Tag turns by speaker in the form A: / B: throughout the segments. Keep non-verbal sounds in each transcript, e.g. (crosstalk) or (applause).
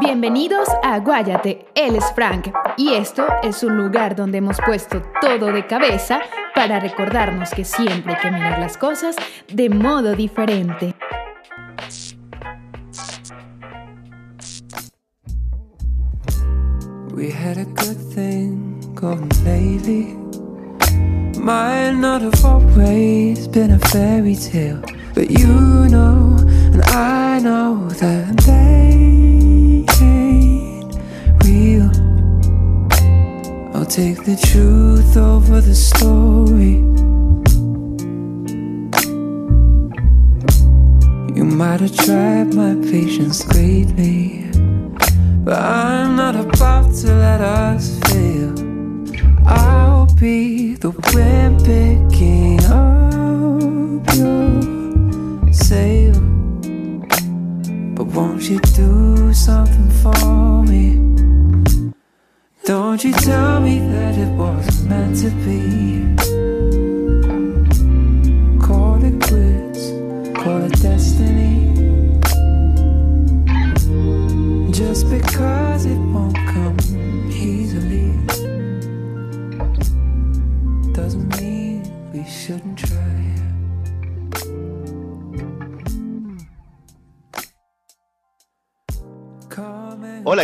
A: Bienvenidos a Guayate, él es Frank y esto es un lugar donde hemos puesto todo de cabeza para recordarnos que siempre hay que mirar las cosas de modo diferente.
B: We had a good thing have always been a fairy tale, but you know, and I know that take the truth over the story. You might have tried my patience greatly, but I'm not about to let us fail. I'll be the wind picking up your sail. But won't you do something for me? Don't you tell me that it wasn't meant to be.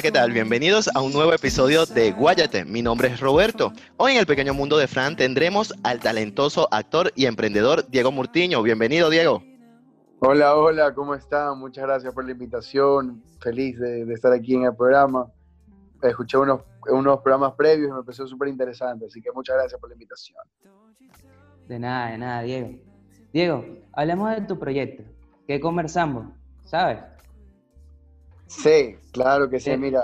C: ¿Qué tal? Bienvenidos a un nuevo episodio de Guayate. Mi nombre es Roberto. Hoy en el pequeño mundo de Fran tendremos al talentoso actor y emprendedor Diego Murtiño. Bienvenido, Diego.
D: Hola, hola, ¿cómo están? Muchas gracias por la invitación. Feliz de, de estar aquí en el programa. Escuché unos, unos programas previos y me pareció súper interesante, así que muchas gracias por la invitación.
E: De nada, de nada, Diego. Diego, hablemos de tu proyecto. ¿Qué conversamos? ¿Sabes?
D: Sí, claro que sí,
E: Sí.
D: mira.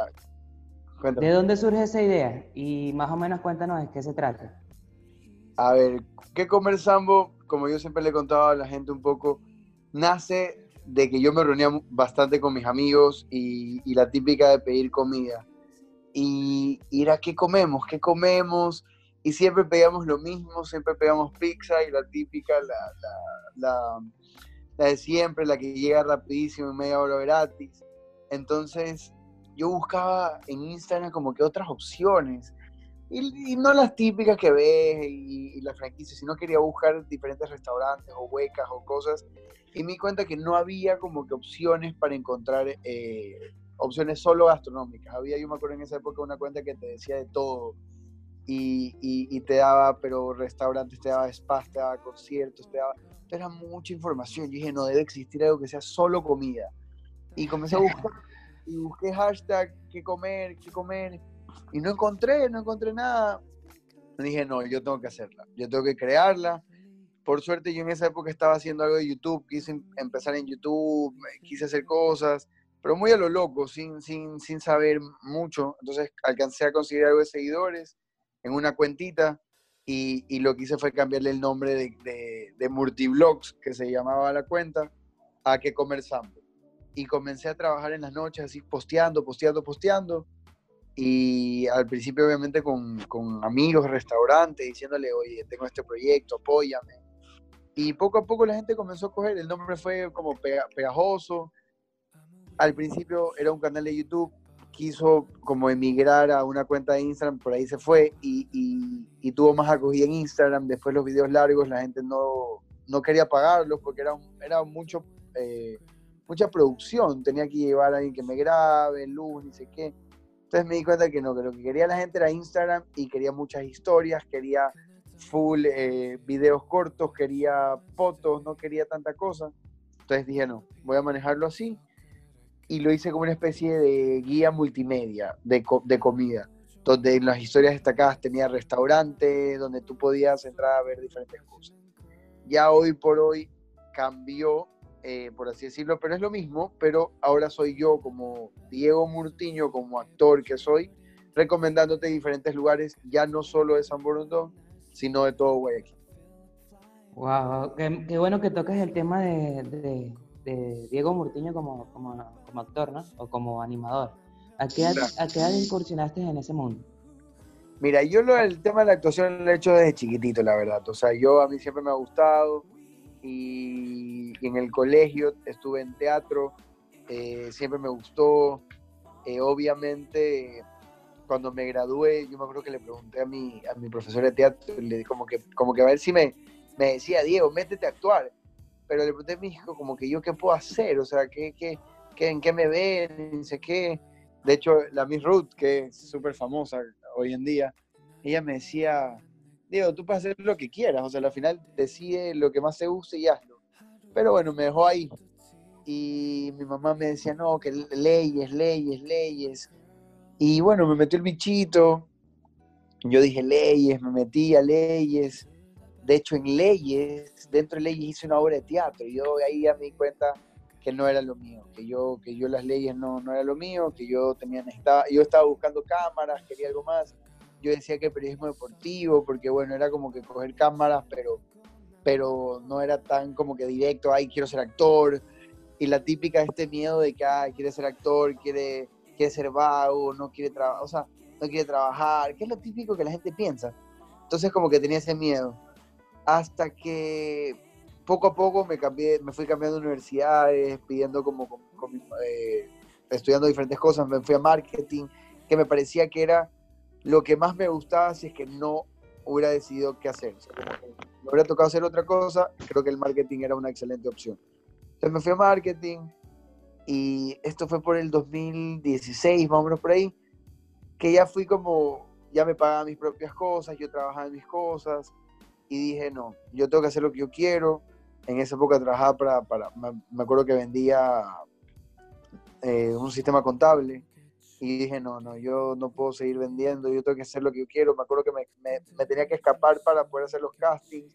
D: Cuéntame.
E: ¿De dónde surge esa idea? Y más o menos cuéntanos de qué se trata.
D: A ver, ¿qué conversamos? Como yo siempre le contaba a la gente un poco, nace de que yo me reunía bastante con mis amigos y, y la típica de pedir comida. Y, y era, ¿qué comemos? ¿Qué comemos? Y siempre pedíamos lo mismo, siempre pedíamos pizza y la típica, la, la, la, la de siempre, la que llega rapidísimo en media hora gratis. Entonces yo buscaba en Instagram como que otras opciones. Y, no las típicas que ves y, y las franquicias, sino quería buscar diferentes restaurantes o huecas o cosas. Y me di cuenta que no había como que opciones para encontrar eh, opciones solo gastronómicas. Había, yo me acuerdo en esa época, una cuenta que te decía de todo. Y, te daba, pero restaurantes, te daba spas, te daba conciertos, te daba... Era mucha información. Yo dije, no debe existir algo que sea solo comida. Y comencé a buscar, y busqué hashtag, qué comer, qué comer. Y no encontré, no encontré nada. Dije, no, yo tengo que hacerla, yo tengo que crearla. Por suerte yo en esa época estaba haciendo algo de YouTube, quise em- empezar en YouTube, quise hacer cosas, pero muy a lo loco, sin, sin, sin saber mucho. Entonces alcancé a conseguir algo de seguidores en una cuentita y, y lo que hice fue cambiarle el nombre de, de, de Multiblogs, que se llamaba la cuenta, a que comer sample. Y comencé a trabajar en las noches así posteando, posteando, posteando y al principio obviamente con, con amigos, restaurantes, diciéndole, oye, tengo este proyecto, apóyame. Y poco a poco la gente comenzó a coger, el nombre fue como pega- pegajoso. Al principio era un canal de YouTube, quiso como emigrar a una cuenta de Instagram, por ahí se fue y, y- y tuvo más acogida en Instagram. Después los videos largos la gente no, no quería pagarlos porque era, era mucho, eh, mucha producción. Tenía que llevar a alguien que me grabe, luz, ni sé qué. Entonces me di cuenta que no, que lo que quería la gente era Instagram y quería muchas historias, quería full eh, videos cortos, quería fotos, no quería tanta cosa. Entonces dije, no, voy a manejarlo así. Y lo hice como una especie de guía multimedia de, de comida, donde en las historias destacadas tenía restaurantes, donde tú podías entrar a ver diferentes cosas. Ya hoy por hoy cambió, eh, por así decirlo, pero es lo mismo, pero ahora soy yo como Diego Murtiño, como actor que soy, recomendándote diferentes lugares, ya no solo de San Borondón, sino de todo Guayaquil.
E: Wow, qué, qué bueno que toques el tema de, de- de Diego Murtiño como, como, como actor, ¿no? O como animador. ¿A qué, edad. ¿A qué edad incursionaste en ese mundo?
D: Mira, yo lo, el tema de la actuación lo he hecho desde chiquitito, la verdad. O sea, yo a mí siempre me ha gustado y, y en el colegio estuve en teatro, eh, siempre me gustó eh, obviamente cuando me gradué, yo me acuerdo que le pregunté a mi, a mi profesor de teatro, le como que, como que a ver si me, me decía, Diego, métete a actuar. Pero le pregunté a mi como que yo qué puedo hacer, o sea, ¿qué, qué, qué, en qué me ven? sé qué. De hecho, la Miss Ruth, que es súper famosa hoy en día, ella me decía, Diego, tú puedes hacer lo que quieras, o sea, al final decide lo que más te guste y hazlo. Pero bueno, me dejó ahí. Y mi mamá me decía, no, que leyes, leyes, leyes. Y bueno, me metió el bichito. Yo dije leyes, me metí a leyes. De hecho, en leyes, dentro de leyes hice una obra de teatro. Y yo ahí ya me di cuenta que no era lo mío, que yo, que yo las leyes no, no era lo mío, que yo tenía, estaba, yo estaba buscando cámaras, quería algo más. Yo decía que periodismo deportivo, porque bueno, era como que coger cámaras, pero, pero no era tan como que directo, ay, quiero ser actor. Y la típica este miedo de que, ay, quiere ser actor, quiere quiere ser vago, no quiere trabajar, o sea, no quiere trabajar, que es lo típico que la gente piensa. Entonces como que tenía ese miedo. Hasta que poco a poco me cambié, me fui cambiando de universidades, pidiendo como, eh, estudiando diferentes cosas, me fui a marketing, que me parecía que era lo que más me gustaba si es que no hubiera decidido qué hacer. O sea, me hubiera tocado hacer otra cosa, creo que el marketing era una excelente opción. Entonces me fui a marketing, y esto fue por el 2016, más o menos por ahí, que ya fui como, ya me pagaba mis propias cosas, yo trabajaba en mis cosas y dije, no, yo tengo que hacer lo que yo quiero. En esa época trabajaba para, para me acuerdo que vendía eh, un sistema contable y dije, no, no, yo no puedo seguir vendiendo, yo tengo que hacer lo que yo quiero. Me acuerdo que me, me, tenía que escapar para poder hacer los castings,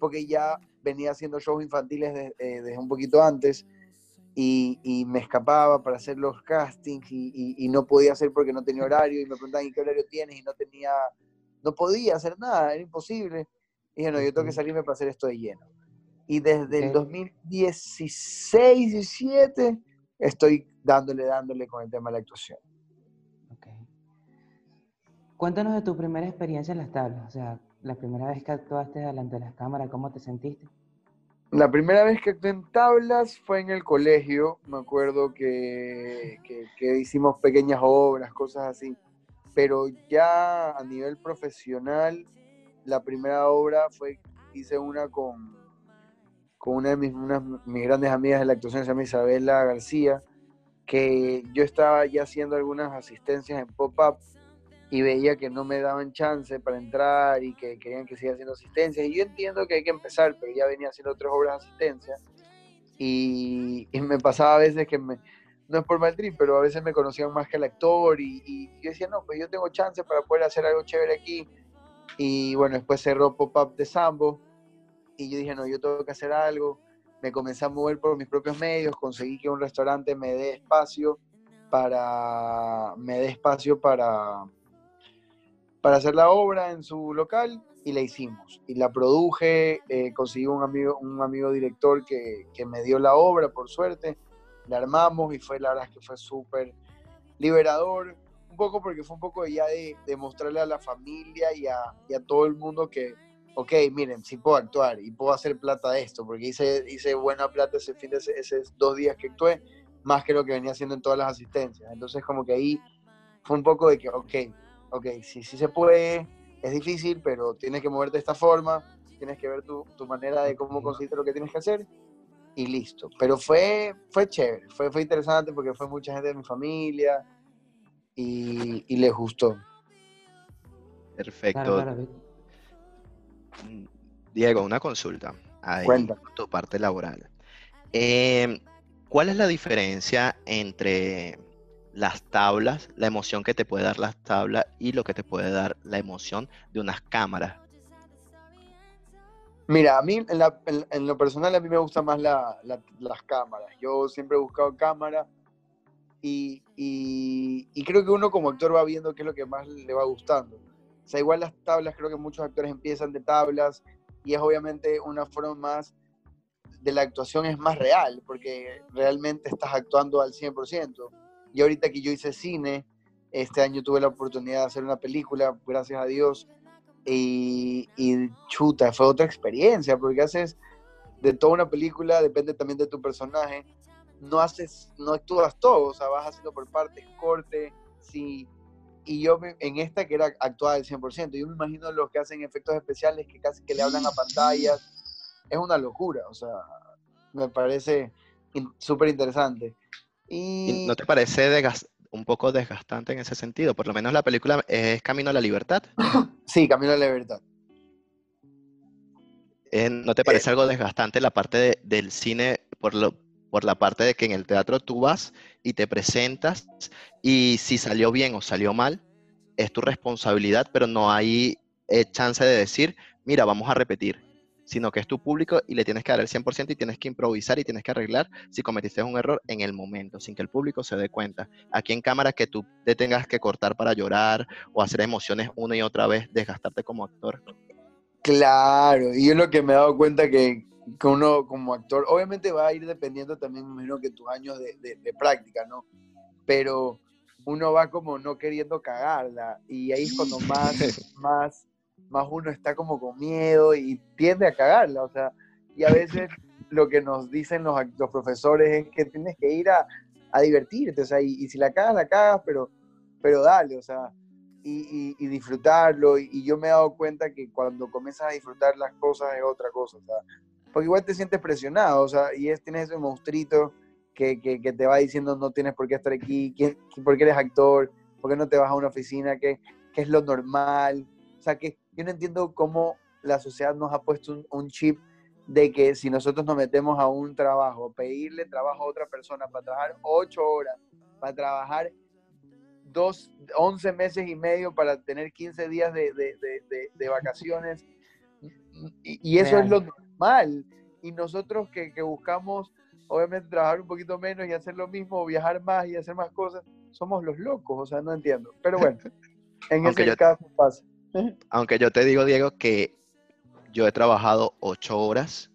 D: porque ya venía haciendo shows infantiles eh, desde un poquito antes y, me escapaba para hacer los castings y, no podía hacer porque no tenía horario y me preguntaban, ¿y qué horario tienes? Y no tenía, no podía hacer nada, era imposible. Y dije, no, yo tengo que salirme para hacer esto de lleno. Y desde el 2016, 17, estoy dándole, dándole con el tema de la actuación.
E: Cuéntanos de tu primera experiencia en las tablas, o sea, la primera vez que actuaste delante de las cámaras, ¿cómo te sentiste?
D: La primera vez que actué en tablas fue en el colegio. Me acuerdo que, hicimos pequeñas obras, cosas así. Pero ya a nivel profesional, la primera obra fue, hice una con, con una de mis, mis grandes amigas de la actuación, se llama Isabela García, que yo estaba ya haciendo algunas asistencias en pop-up y veía que no me daban chance para entrar y que querían que siga haciendo asistencia. Y yo entiendo que hay que empezar, pero ya venía haciendo tres obras de asistencia. Y, me pasaba a veces que me, no es por mal trip, pero a veces me conocían más que el actor y, y, yo decía, no, pues yo tengo chance para poder hacer algo chévere aquí. Y bueno, después cerró Pop-Up de Sambo y yo dije, no, yo tengo que hacer algo. Me comencé a mover por mis propios medios, conseguí que un restaurante me dé espacio para, me dé espacio para, para hacer la obra en su local y la hicimos. Y la produje, eh, conseguí un amigo, un amigo director que, me dio la obra, por suerte, la armamos y fue la verdad que fue súper liberador, un poco porque fue un poco ya de, de mostrarle a la familia y a, todo el mundo que, ok, miren, sí puedo actuar y puedo hacer plata de esto, porque hice, hice buena plata ese fin de esos dos días que actué, más que lo que venía haciendo en todas las asistencias. Entonces como que ahí fue un poco de que, ok, ok, sí, sí se puede, es difícil, pero tienes que moverte de esta forma, tienes que ver tu, manera de cómo conseguir lo que tienes que hacer y listo. Pero fue, fue chévere, fue, fue interesante porque fue mucha gente de mi familia y, y les gustó.
C: Perfecto. Mm, Diego, una consulta. Ahí,
D: Cuenta.
C: Tu parte laboral. Eh, ¿Cuál es la diferencia entre las tablas, la emoción que te puede dar las tablas y lo que te puede dar la emoción de unas cámaras.
D: Mira, a mí en, lo personal a mí me gustan más las cámaras. Yo siempre he buscado cámara y, y, creo que uno como actor va viendo qué es lo que más le va gustando. O sea, igual las tablas, creo que muchos actores empiezan de tablas y es obviamente una forma más de la actuación es más real, porque realmente estás actuando al 100%. Y ahorita que yo hice cine, este año tuve la oportunidad de hacer una película, gracias a Dios, y, chuta, fue otra experiencia, porque haces de toda una película, depende también de tu personaje, no haces, no actúas todo, o sea, vas haciendo por partes, corte, sí. Y yo me- en esta que era actuar al 100%, yo me imagino los que hacen efectos especiales que casi que le hablan a pantallas, es una locura, o sea, me parece in- súper interesante.
C: ¿Y
D: Y
C: ¿No te parece un poco desgastante en ese sentido? Por lo menos la película es Camino a la Libertad. (laughs)
D: sí, Camino a la Libertad.
C: Eh, ¿No te parece algo desgastante la parte de- del cine por, lo, por la parte de que en el teatro tú vas y te presentas y si salió bien o salió mal, es tu responsabilidad, pero no hay eh, chance de decir, mira, vamos a repetir, sino que es tu público y le tienes que dar el 100% y tienes que improvisar y tienes que arreglar si cometiste un error en el momento, sin que el público se dé cuenta. Aquí en cámara que tú te tengas que cortar para llorar o hacer emociones una y otra vez, desgastarte como actor.
D: Claro, y es lo que me he dado cuenta que, que uno como actor, obviamente va a ir dependiendo también, me imagino que tus años de, de- de práctica, ¿no? Pero uno va como no queriendo cagarla y ahí es cuando (laughs) más, más, más uno está como con miedo y tiende a cagarla, o sea, y a veces (laughs) lo que nos dicen los, los profesores es que tienes que ir a, a divertirte, o sea, y, y si la cagas, la cagas, pero, pero dale, o sea, y, y- y disfrutarlo. Y, y yo me he dado cuenta que cuando comienzas a disfrutar las cosas es otra cosa, o sea, porque igual te sientes presionado, o sea, y es, tienes ese monstruito que, que, que te va diciendo no tienes por qué estar aquí, ¿quién- por qué eres actor, por qué no te vas a una oficina, qué, qué es lo normal. O sea, que yo no entiendo cómo la sociedad nos ha puesto un, un chip de que si nosotros nos metemos a un trabajo, pedirle trabajo a otra persona para trabajar ocho horas, para trabajar dos, 11 meses y medio para tener 15 días de, de- de- de- de vacaciones. Y, y eso es lo normal. Y nosotros que, que buscamos, obviamente, trabajar un poquito menos y hacer lo mismo, viajar más y hacer más cosas, somos los locos, o sea, no entiendo. Pero bueno, en
C: Aunque
D: ese
C: yo-
D: caso pasa.
C: Aunque yo te digo, Diego, que yo he trabajado ocho horas,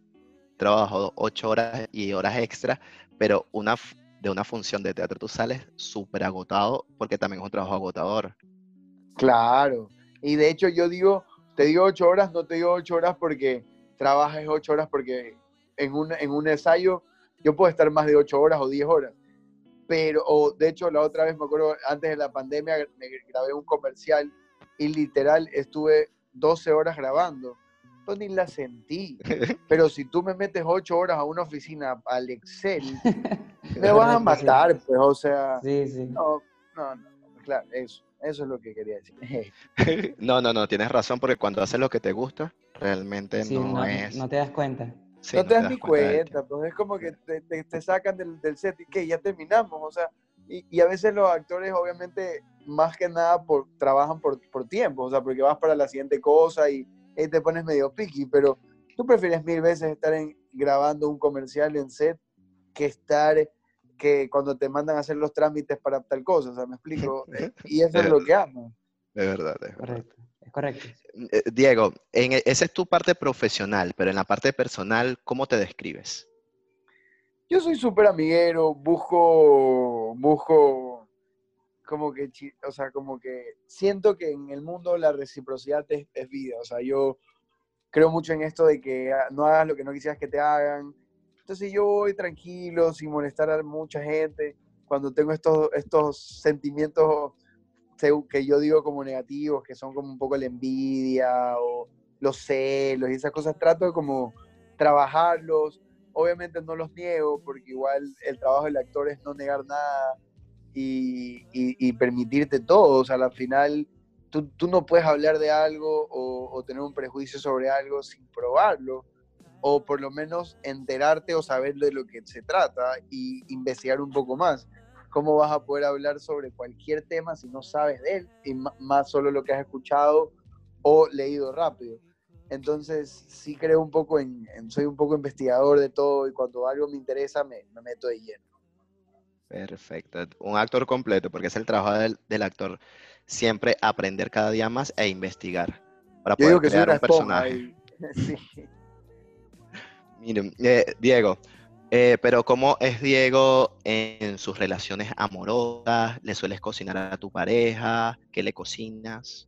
C: he trabajado ocho horas y horas extra, pero una, de una función de teatro tú sales súper agotado porque también es un trabajo agotador.
D: Claro. Y de hecho yo digo, te digo ocho horas, no te digo ocho horas porque trabajes ocho horas, porque en un, en un ensayo yo puedo estar más de ocho horas o diez horas. Pero, o de hecho, la otra vez me acuerdo, antes de la pandemia, me grabé un comercial y literal estuve 12 horas grabando. Pues ni la sentí. (laughs) Pero si tú me metes ocho horas a una oficina, al Excel, (laughs) me vas a matar, pues, o sea,
E: Sí, sí.
D: no, no, no, claro, eso, eso es lo que quería decir. (laughs)
C: No, no, no, tienes razón porque cuando haces lo que te gusta, realmente
E: Sí,
C: no,
E: no,
C: es...
E: no te das cuenta.
C: sí,
D: no te das
C: das
D: ni
C: cuenta
D: cuenta, pues es como que te, te- te sacan del, del set y que ya terminamos, o sea, y, y a veces los actores obviamente más que nada por, trabajan por, por tiempo, o sea, porque vas para la siguiente cosa y, y te pones medio piqui, pero tú prefieres mil veces estar en, grabando un comercial en set que estar que cuando te mandan a hacer los trámites para tal cosa, o sea, me explico, (laughs) Eh, y eso es lo que amo.
C: De verdad, es verdad.
E: Correcto. Es correcto.
C: Eh, Diego, en, e- esa es tu parte profesional, pero en la parte personal, ¿cómo te describes?
D: Yo soy súper amiguero, busco, busco como que, o sea, como que siento que en el mundo la reciprocidad es, es vida, o sea, yo creo mucho en esto de que no hagas lo que no quisieras que te hagan. Entonces yo voy tranquilo, sin molestar a mucha gente, cuando tengo estos, estos sentimientos que yo digo como negativos, que son como un poco la envidia o los celos y esas cosas, trato de como trabajarlos, obviamente no los niego, porque igual el trabajo del actor es no negar nada y, permitirte todo. O sea, al final tú, tú no puedes hablar de algo o, tener un prejuicio sobre algo sin probarlo, o por lo menos enterarte o saber de lo que se trata y investigar un poco más. ¿Cómo vas a poder hablar sobre cualquier tema si no sabes de él y más solo lo que has escuchado o leído rápido? Entonces, sí creo un poco en, soy un poco investigador de todo y cuando algo me interesa me meto de lleno.
C: Perfecto. Un actor completo, porque es el trabajo del, del actor siempre aprender cada día más e investigar para
D: Yo
C: poder
D: digo que soy
C: crear un personaje. (laughs)
D: sí. (laughs)
C: Miren, eh, Diego, eh, pero ¿cómo es Diego en sus relaciones amorosas? ¿Le sueles cocinar a tu pareja? ¿Qué le cocinas?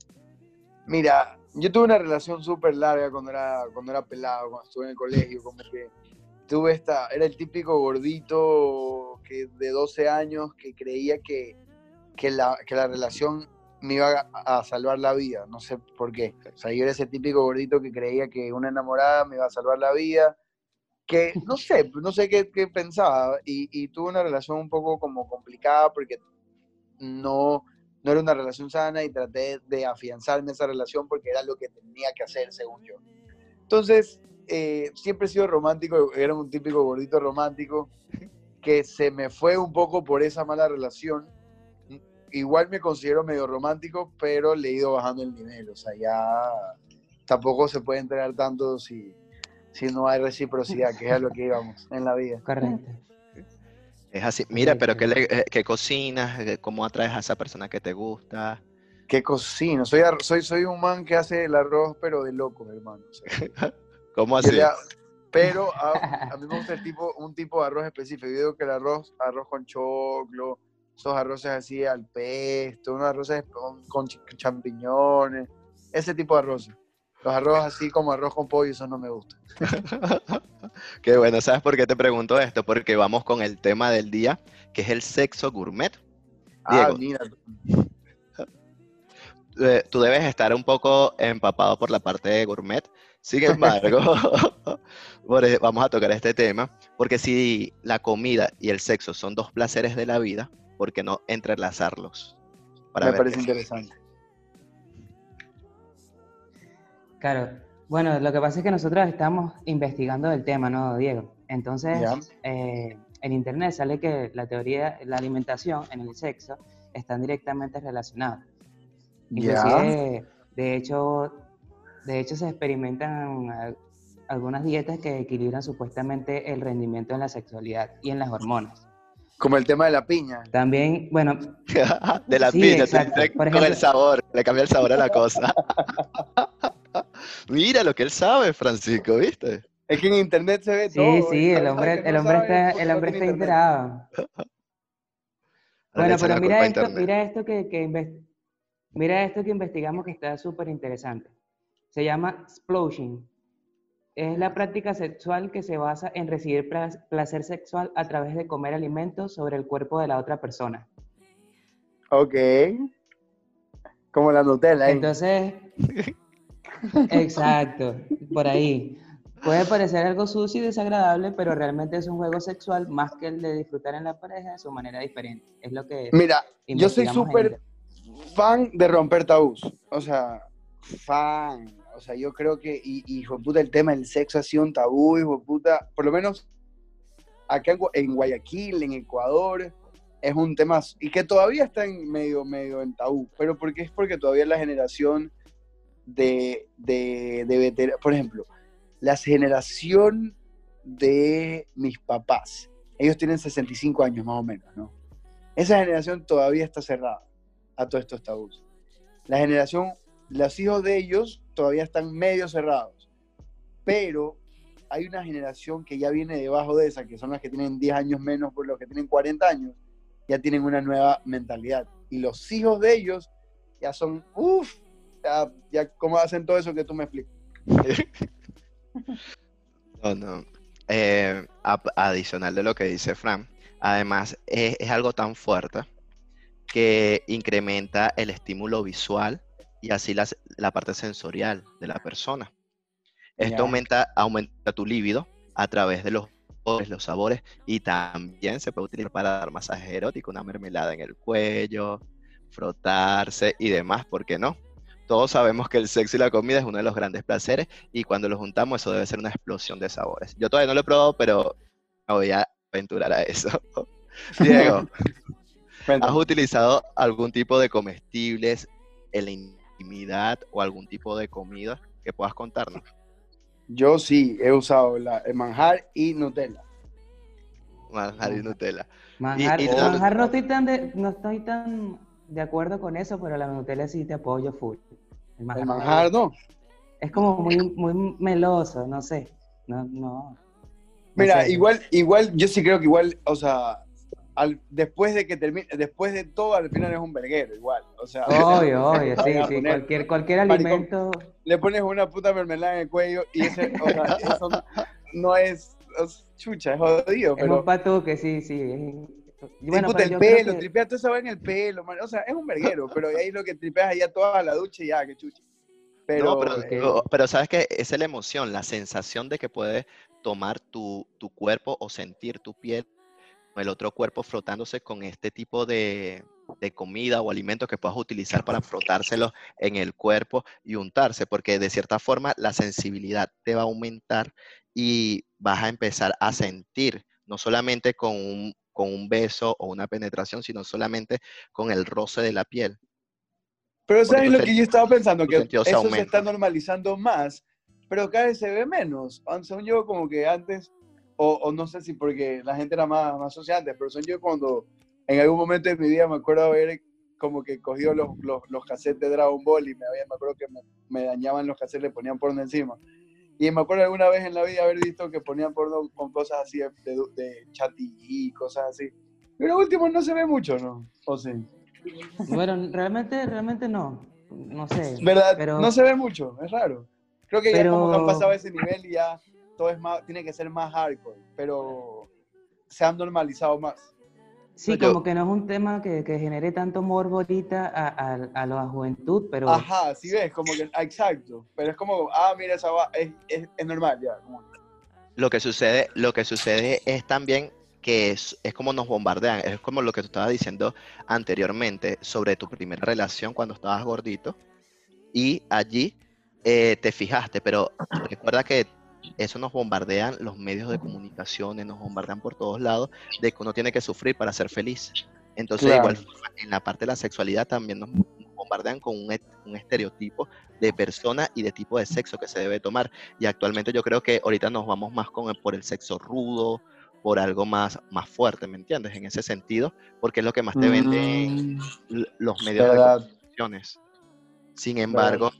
D: Mira, yo tuve una relación súper larga cuando era, cuando era pelado, cuando estuve en el colegio, como que tuve esta, era el típico gordito que de 12 años que creía que, que, la, que la relación me iba a, salvar la vida, no sé por qué. O sea, yo era ese típico gordito que creía que una enamorada me iba a salvar la vida, que no sé, no sé qué, qué pensaba, y, y tuve una relación un poco como complicada porque no, no era una relación sana y traté de afianzarme esa relación porque era lo que tenía que hacer, según yo. Entonces, eh, siempre he sido romántico, era un típico gordito romántico, que se me fue un poco por esa mala relación. Igual me considero medio romántico, pero le he ido bajando el nivel, o sea, ya tampoco se puede entrenar tanto si, si no hay reciprocidad, que es a lo que íbamos en la vida.
E: Correcto.
C: Es así. Mira,
E: Sí,
C: pero
E: sí.
C: ¿qué, le- eh, qué cocinas? ¿Cómo atraes a esa persona que te gusta?
D: ¿Qué cocino? Soy, soy, soy un man que hace el arroz, pero de loco, hermano. o sea, (laughs)
C: ¿Cómo
D: yo
C: así?
D: le pero (laughs) a, a mí me gusta el tipo, un tipo de arroz específico. Yo digo que el arroz, arroz con choclo, esos arroces así al pesto, unos arroces con, con ch- champiñones, ese tipo de arroces. Los arroz así como arroz con pollo, eso no me gusta. (laughs)
C: Qué bueno, ¿sabes por qué te pregunto esto? Porque vamos con el tema del día, que es el sexo gourmet.
D: Ah,
C: Diego.
D: mira, (laughs)
C: Eh, Tú debes estar un poco empapado por la parte de gourmet. Sin embargo, (laughs) e- vamos a tocar este tema, porque si la comida y el sexo son dos placeres de la vida, ¿por qué no entrelazarlos? Para
D: me parece interesante.
E: Claro. Bueno, lo que pasa es que nosotros estamos investigando el tema, ¿no, Diego? Entonces, eh, en internet sale que la teoría, la alimentación en el sexo están directamente relacionadas.
D: Ya.
E: Inclusive, de hecho, de hecho se experimentan algunas dietas que equilibran supuestamente el rendimiento en la sexualidad y en las hormonas.
D: Como el tema de la piña.
E: También, bueno, (laughs)
C: de la
E: Sí,
C: piña,
E: exacto.
C: con el sabor, le cambia el sabor a la cosa. (laughs) Mira lo que él sabe, Francisco, ¿viste?
D: Es que en internet se ve
E: sí,
D: todo.
E: sí,
D: y
E: el hombre, el
D: no
E: hombre
D: sabe,
E: está, el hombre está enterado. (laughs) Bueno, pero mira esto, mira esto que, mira esto que investigamos que está súper interesante. Se llama sploshing. Es la práctica sexual que se basa en recibir pla- placer sexual a través de comer alimentos sobre el cuerpo de la otra persona.
D: Ok. Como la Nutella. ¿eh?
E: Entonces, (laughs) exacto, por ahí. Puede parecer algo sucio y desagradable, pero realmente es un juego sexual más que el de disfrutar en la pareja de su manera diferente. Es lo que
D: Mira, yo soy súper fan de romper tabús. O sea, fan. O sea, yo creo que, y, y, hijo de puta, el tema del sexo ha sido un tabú, hijo de puta. Por lo menos acá en, Gua- en Guayaquil, en Ecuador, es un tema, y que todavía está en medio, medio en tabú. Pero porque es porque todavía la generación de, de, de veteranos, por ejemplo, la generación de mis papás, ellos tienen 65 años más o menos, ¿no? Esa generación todavía está cerrada a todos estos tabús. La generación, los hijos de ellos todavía están medio cerrados, pero hay una generación que ya viene debajo de esa, que son las que tienen 10 años menos por los que tienen 40 años, ya tienen una nueva mentalidad. Y los hijos de ellos ya son, uff, ya, cómo hacen todo eso que tú me explicas. (laughs)
C: No, no. Eh, adicional de lo que dice Fran, además es algo tan fuerte que incrementa el estímulo visual y así las- la parte sensorial de la persona. Esto aumenta, aumenta tu líbido a través de los olores, los sabores y también se puede utilizar para dar masaje erótico, una mermelada en el cuello, frotarse y demás, ¿por qué no? Todos sabemos que el sexo y la comida es uno de los grandes placeres y cuando lo juntamos eso debe ser una explosión de sabores. Yo todavía no lo he probado, pero me voy a aventurar a eso. (laughs) Diego, (laughs) ¿has utilizado algún tipo de comestibles en la intimidad o algún tipo de comida que puedas contarnos?
D: Yo sí he usado la, el manjar y Nutella.
C: Manjar y Nutella.
E: Manjar,
C: y-
E: manjar no estoy tan de, no estoy tan de acuerdo con eso, pero la Nutella sí te apoyo full. El manjar,
D: El manjar no.
E: es como muy, muy meloso, no sé. No, no. no
D: Mira,
E: sé.
D: igual, igual, yo sí creo que igual, o sea, al, después de que termine, después de todo, al final es un verguero, igual. O sea,
E: Obvio, (laughs) obvio, sí, sí.
D: poner-
E: Cualquier, cualquier alimento.
D: le pones una puta mermelada en el cuello y ese, o sea, eso no, no es, es- chucha, es jodido,
E: Es
D: pero...
E: un patuque, sí, sí. es- y
D: Bueno,
E: pero
D: el pelo,
E: que-
D: tripeas todo eso en el pelo, man. O sea, es un verguero, pero ahí lo que tripeas allá toda la ducha y ya, que chucha. Pero,
C: No, pero,
E: Ok.
C: pero- pero sabes que esa es la emoción, la sensación de que puedes tomar tu, tu cuerpo o sentir tu piel el otro cuerpo frotándose con este tipo de, de comida o alimentos que puedas utilizar para frotárselos en el cuerpo y untarse, porque de cierta forma la sensibilidad te va a aumentar y vas a empezar a sentir, no solamente con un, con un beso o una penetración, sino solamente con el roce de la piel.
D: pero
C: porque
D: ¿sabes lo que yo estaba pensando? Que
C: se
D: eso se está normalizando más, pero cada vez se ve menos. Son yo como que antes, o, o no sé si porque la gente era más, más social antes, pero son yo cuando en algún momento de mi vida me acuerdo haber como que cogido los, los, los cassettes de Dragon Ball y me, había, me acuerdo que me, me dañaban los cassettes, le ponían porno encima. Y me acuerdo alguna vez en la vida haber visto que ponían porno con cosas así de, de, de chantilly, cosas así. Pero último no se ve mucho, ¿no? O sí.
E: Bueno, realmente, realmente no. No sé.
D: ¿Verdad?
E: Pero,
D: No se ve mucho, es raro. Creo que ya como que han pasado ese nivel y ya todo es más, tiene que ser más hardcore, pero se han normalizado más.
E: sí,
C: Yo-
E: como que no es un tema que, que genere tanto morbo ahorita a, a, a la juventud, pero
D: Ajá, sí ves, como que, exacto. Pero es como, ah, mira, esa va, es, es, es normal ya. como-
C: Lo que sucede, lo que sucede es también que es, es como nos bombardean, es como lo que tú estabas diciendo anteriormente sobre tu primera relación cuando estabas gordito y allí eh, te fijaste, pero recuerda que eso nos bombardean los medios de comunicaciones, nos bombardean por todos lados de que uno tiene que sufrir para ser feliz. Entonces, igual en la parte de la sexualidad también nos, bombardean con un, un estereotipo de persona y de tipo de sexo que se debe tomar. Y actualmente yo creo que ahorita nos vamos más con el- por el sexo rudo, por algo más, más fuerte, ¿me entiendes? En ese sentido, porque es lo que más te venden
D: Mm,
C: los medios
D: verdad.
C: de comunicación. Sin embargo,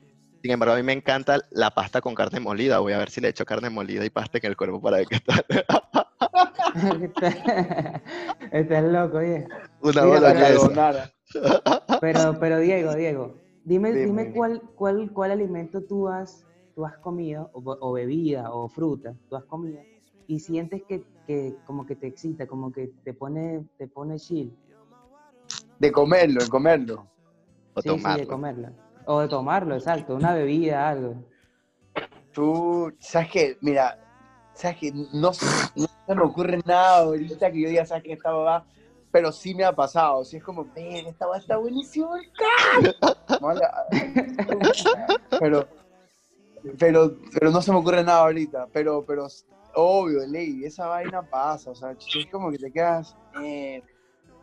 C: sin embargo, a mí me encanta la pasta con carne molida. Voy a ver si le echo carne molida y pasta en el cuerpo para ver qué tal. (laughs)
E: estás loco, oye.
C: Una
E: Mira,
D: La
E: pero-. Pero, Diego, Diego, dime,
D: Dime,
E: cuál, cuál, cuál alimento tú has, tú has comido, o, o bebida, o fruta, tú has comido, y sientes que, que como que te excita, como que te pone, te pone chill.
D: De comerlo, de comerlo.
C: O
E: Sí, sí, de
C: tomarlo.
E: comerlo. O de tomarlo, exacto, una bebida, algo.
D: Tú, ¿sabes qué? Mira, ¿sabes qué? No, no se me ocurre nada ahorita que yo diga, ¿sabes qué? Esta va pero sí me ha pasado. Sí es como, ven, esta va está buenísimo el car". Mala. (laughs) Pero, pero, pero no se me ocurre nada ahorita. Pero, pero, obvio, ley, esa vaina pasa. O sea, es como que te quedas. eh,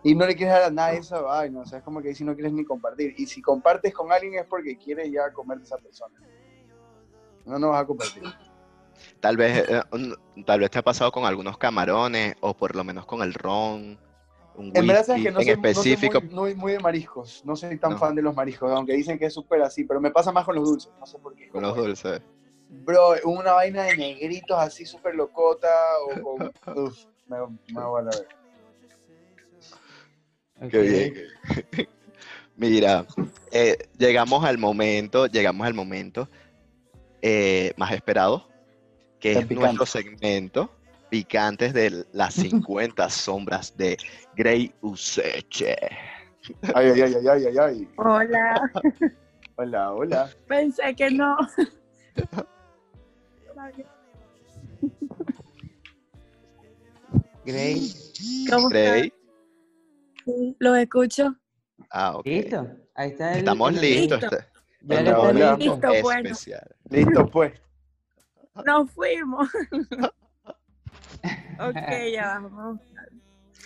D: y no le quieres dar a nadie esa vaina. O sea, es como que si no quieres ni compartir. Y si compartes con alguien es porque quieres ya comer de esa persona. No, no vas a compartir.
C: Tal vez, eh, un- tal vez te ha pasado con algunos camarones o por lo menos con el ron, un
D: En verdad,
C: whisky
D: que no soy, no soy
C: específico.
D: muy, muy, muy de mariscos. No soy tan
C: No.
D: fan de los mariscos, aunque dicen que es súper así. Pero me pasa más con los dulces. No sé por qué.
C: Con los dulces.
D: Bro, una vaina de negritos así súper locota o con... (laughs) Uf, me, me voy a la ver.
C: Qué bien. (laughs) Mira, eh, llegamos al momento, llegamos al momento eh, más esperado, que es nuestro segmento picantes de las (laughs) 50 sombras de Grey Useche.
D: Ay, ay, ay, ay, ay, ay, ay.
F: Hola, (laughs)
D: Hola, hola.
F: pensé que no.
E: Grace,
F: ¿Cómo
C: Grey?
F: Los escucho.
C: ah, ok.
E: ¿listo? Ahí está el...
C: Estamos
E: el-
C: listos.
F: Listo.
E: Ya está
D: Hola.
E: listo.
F: Listo, bueno.
C: especial.
D: Listo, pues.
F: Nos fuimos. (laughs) ok, ya vamos.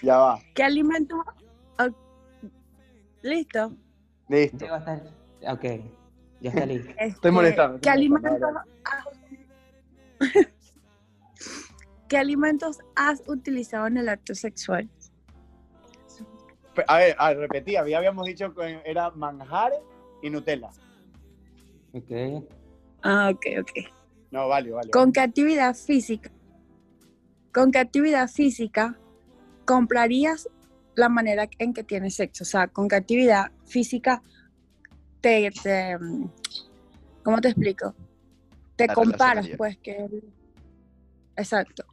D: Ya va.
F: ¿Qué alimentos? ah, Listo.
D: Listo.
E: Diego está- Ok, ya está listo.
F: Este,
D: molestando,
F: ¿Qué
D: estoy molestando,
F: alimentos has... (laughs) ¿Qué alimentos has utilizado en el acto sexual?
D: A ver, a ver, repetía. Ya habíamos dicho que era manjar y Nutella.
E: Ok.
F: Ah, ok, ok.
D: No, vale, vale.
F: ¿Con qué actividad física? ¿Con qué actividad física comprarías la manera en que tienes sexo? O sea, ¿con qué actividad física te, te, mm, ¿cómo te explico? Te
C: La
F: comparas, pues, que exacto.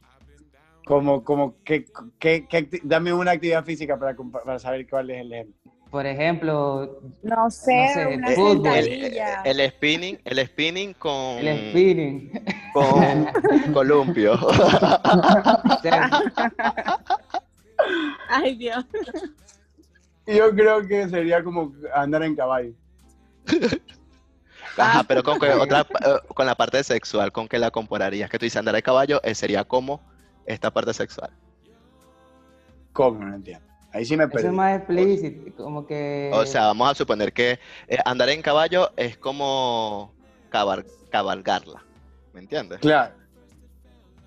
D: Como, como, ¿qué, qué, qué acti- dame una actividad física para, para saber cuál es el ejemplo.
E: Por ejemplo,
F: No sé,
E: No sé,
F: una
E: fútbol.
C: El, el spinning, el spinning con,
E: el spinning.
C: con (laughs) columpio.
F: Ay, Dios.
D: Yo creo que sería como andar en caballo.
C: Ajá, pero con, que otra, eh, con la parte sexual, ¿con qué la compararías? Que tú dices andar de caballo, eh, sería como esta parte sexual.
D: ¿Cómo? No entiendo. Ahí sí me
E: eso
D: perdí.
E: es más explícito, como que...
C: O sea, vamos a suponer que eh, andar en caballo es como cabar- cabalgarla. ¿Me entiendes?
D: Claro.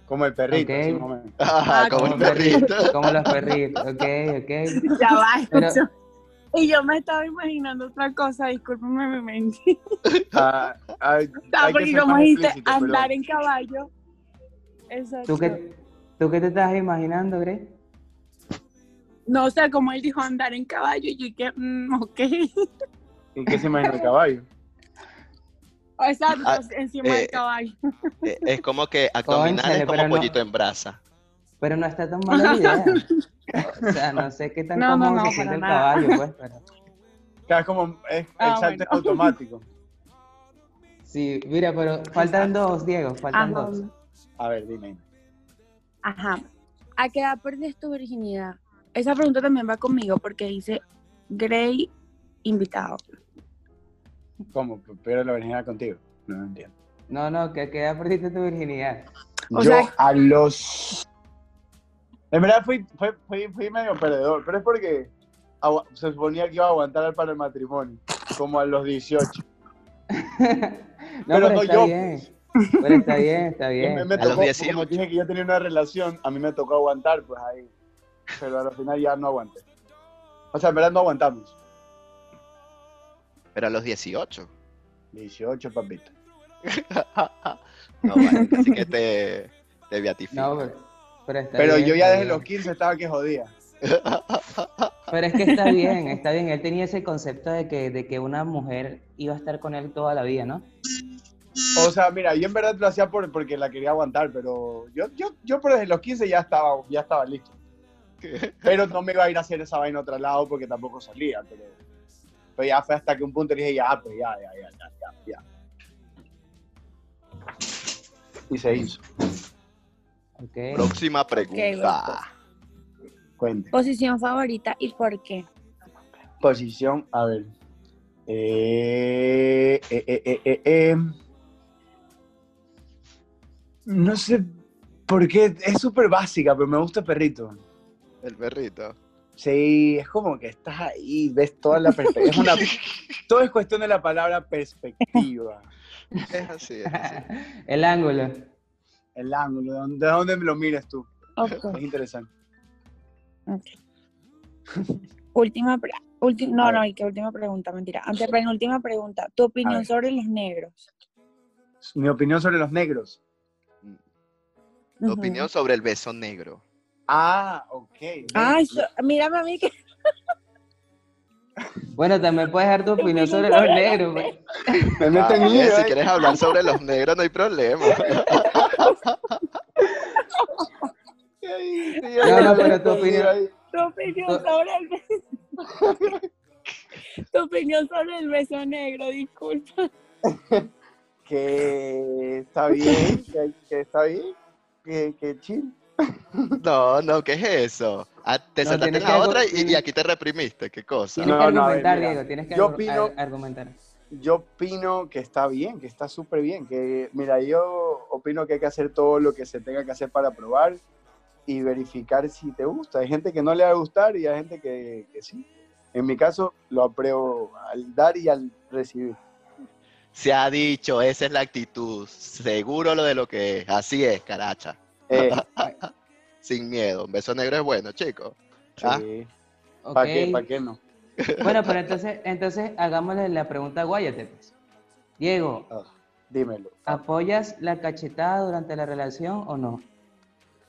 D: Como el perrito,
E: Ok.
D: así más o menos. (laughs)
C: Ajá,
F: Ah,
C: como
E: como
C: el perrito. (laughs)
E: Como los perritos, ok, ok.
F: Ya va.
E: Pero-.
F: Y yo me estaba imaginando otra cosa, discúlpeme mi mente.
D: Ah, hay-
F: Ah,
D: hay
F: porque como dijiste, andar
D: perdón.
F: en caballo. Exacto.
E: ¿Tú qué, ¿Tú qué te estás imaginando, Greg?
F: No, o sea, como él dijo andar en caballo, y yo que, mm, ok. (laughs)
D: ¿Y qué se imagina el caballo?
F: Exacto,
C: Ah,
F: encima
C: eh,
F: del caballo. (laughs)
C: Eh, Es como que abdominales como
E: no-
C: pollito en brasa.
E: Pero no está tan mala la idea. (laughs) O sea, no sé qué tan
F: No, no,
E: cómodo
F: no,
E: se siente el
F: nada.
E: caballo, pues, pero...
D: Claro, es como es
F: Ah,
D: el salto
F: bueno.
D: automático.
E: Sí, mira, pero faltan dos, Diego, faltan dos.
D: A ver, dime.
F: Ajá. ¿A qué edad perdiste tu virginidad? Esa pregunta también va conmigo porque dice Grey invitado.
D: ¿Cómo? Pero la virginidad contigo. No, no entiendo.
E: No, no, que queda perdiste tu virginidad.
F: O
D: Yo
F: sea-
D: a los... En verdad fui, fui, fui, fui medio perdedor, pero es porque se suponía que iba a aguantar para el matrimonio, como a los 18. (laughs)
E: No,
D: Pero
E: pero,
D: no
E: está
D: yo,
E: bien. Pero está bien, está (laughs) bien.
D: me, me
C: A los
D: tocó,
C: 18.
D: como dije que yo tenía una relación, a mí me tocó aguantar, pues ahí. Pero al final ya no aguanté. O sea, en verdad no aguantamos.
C: Pero a los 18.
D: 18, papito. (laughs)
C: No, vale, así que te, te beatifico.
E: No, pero, pero está
D: Pero
E: bien,
D: yo ya desde
E: bien.
D: los 15 estaba que jodía. (laughs)
E: Pero es que está bien, está bien. Él tenía ese concepto de que, de que una mujer iba a estar con él toda la vida, ¿no?
D: O sea, mira, yo en verdad lo hacía por, porque la quería aguantar, pero yo, yo, yo por desde los 15 ya estaba, ya estaba listo. Pero no me iba a ir a hacer esa vaina a otro lado porque tampoco salía. Pero, pero ya fue hasta que un punto dije, ya, pues ya, ya, ya, ya, ya, ya. Y se hizo.
C: Próxima pregunta.
D: Cuente.
F: Posición favorita y por qué.
D: Posición, a ver. Eh, eh, eh, eh, eh, eh. No sé por qué, es súper básica, pero me gusta perrito.
C: El perrito.
D: Sí, es como que estás ahí, ves toda la (laughs) perspectiva. Es una, todo es cuestión de la palabra perspectiva.
C: Es así, es así. (laughs)
E: El ángulo.
D: El ángulo, de dónde, de dónde lo mires tú.
F: Ok,
D: Es interesante.
F: ok. última, ulti- no, no, y qué última pregunta, mentira. Antepenúltima pregunta. Tu opinión sobre los negros.
D: Mi opinión sobre los negros.
C: Tu
F: Ujú.
C: opinión sobre el beso negro.
D: Ah, ok.
F: Ay, so- mírame a mí que (laughs)
E: Bueno, también puedes dar tu opinión sobre los negros. pues.
D: Me meten
C: Ah,
D: miedo,
C: si
D: ¿eh?
C: quieres hablar sobre los negros, no hay problema. (laughs)
E: No, no, pero tu opinión-
F: tu opinión sobre el beso. (laughs) tu opinión sobre el beso negro, disculpa.
D: Que está bien, que, que está bien, que, que chill. (laughs)
C: No, no, ¿qué es eso? Ah, te
E: No,
C: sentaste en la otra y, y aquí te reprimiste. ¿Qué cosa?
E: Tienes
D: No,
E: que
D: no, a ver,
E: argumentar,
D: mira,
E: Diego, tienes que
D: yo opino-
E: ar- argumentar.
D: Yo opino que está bien, que está súper bien. Que, mira, yo opino que hay que hacer todo lo que se tenga que hacer para probar y verificar si te gusta. Hay gente que no le va a gustar y hay gente que, que sí. En mi caso, lo apruebo al dar y al recibir.
C: Se ha dicho, esa es la actitud. Seguro lo de lo que es. Así es, caracha.
D: Eh, (laughs)
C: Sin miedo. Un beso negro es bueno, chicos. Ah,
D: sí.
E: Ok.
D: ¿Para qué, pa' qué no? (laughs)
E: Bueno, pero entonces, entonces hagámosle la pregunta a Guayate. pues. Diego,
D: Ah, dímelo.
E: ¿apoyas la cachetada durante la relación o no?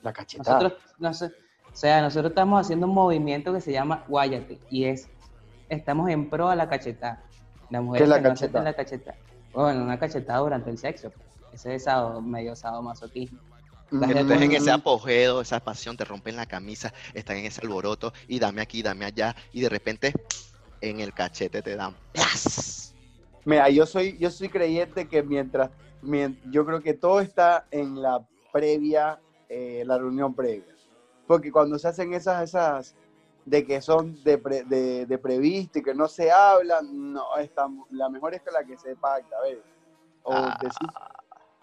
D: La cachetada.
E: Nosotros, no sé, o sea, nosotros estamos haciendo un movimiento que se llama Guayate y es, estamos en pro a la cachetada. Las mujeres
D: es la
E: que no
D: cachetada?
E: la cachetada. Bueno, una cachetada durante el sexo. Ese es sado, medio
C: Que
E: de
C: estés en ese apogeo, esa pasión, te rompen la camisa, están en ese alboroto y dame aquí, dame allá y de repente en el cachete te dan ¡plas!
D: Mira, yo soy, yo soy creyente que mientras, mien- yo creo que todo está en la previa, eh, la reunión previa. Porque cuando se hacen esas, esas de que son de, pre- de, de previsto y que no se hablan, no, está, la mejor es que la que se pacta, ¿ves? O
C: Ah.
D: decir-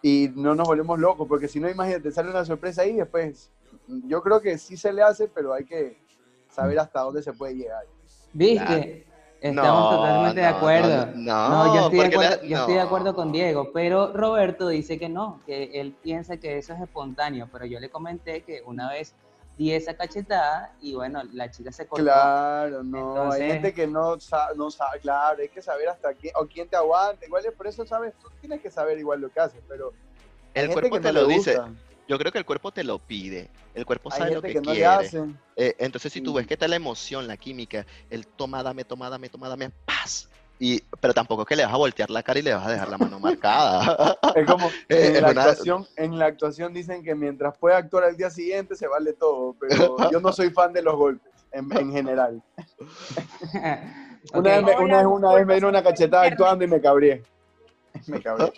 D: y no nos volvemos locos, porque si no, imagínate, sale una sorpresa ahí y después, yo creo que sí se le hace, pero hay que saber hasta dónde se puede llegar.
E: ¿Viste? Estamos
C: No,
E: totalmente de
C: no,
E: acuerdo.
C: no,
E: No, yo, estoy de
C: porque la-
E: acuerdo, yo estoy de acuerdo con Diego, pero Roberto dice que no, que él piensa que eso es espontáneo, pero yo le comenté que una vez di esa cachetada y bueno, la chica se cortó.
D: Claro, no,
E: Entonces-
D: hay gente que no sabe, no sabe, claro, hay que saber hasta quién, o quién te aguanta, igual es por eso sabes, tú tienes que saber igual lo que haces, pero
C: El cuerpo
D: que
C: te
D: no
C: lo dice. Yo creo que el cuerpo te lo pide. El cuerpo sabe lo que,
D: que, no le
C: quiere.
D: hacen,
C: Eh, entonces, si tú
D: Sí.
C: ves que está la emoción, la química, el toma, dame, toma, dame, toma, dame, paz. Y, pero tampoco es que le vas a voltear la cara y le vas a dejar la mano marcada. (laughs)
D: es como, (laughs)
C: Eh,
D: en la,
C: una-
D: actuación, en la actuación dicen que mientras pueda actuar al día siguiente se vale todo, pero (laughs) yo no soy fan de los golpes, en, en general. Una, vez, me, una, vez, una vez me dieron una cachetada actuando y me cabré. Me cabré.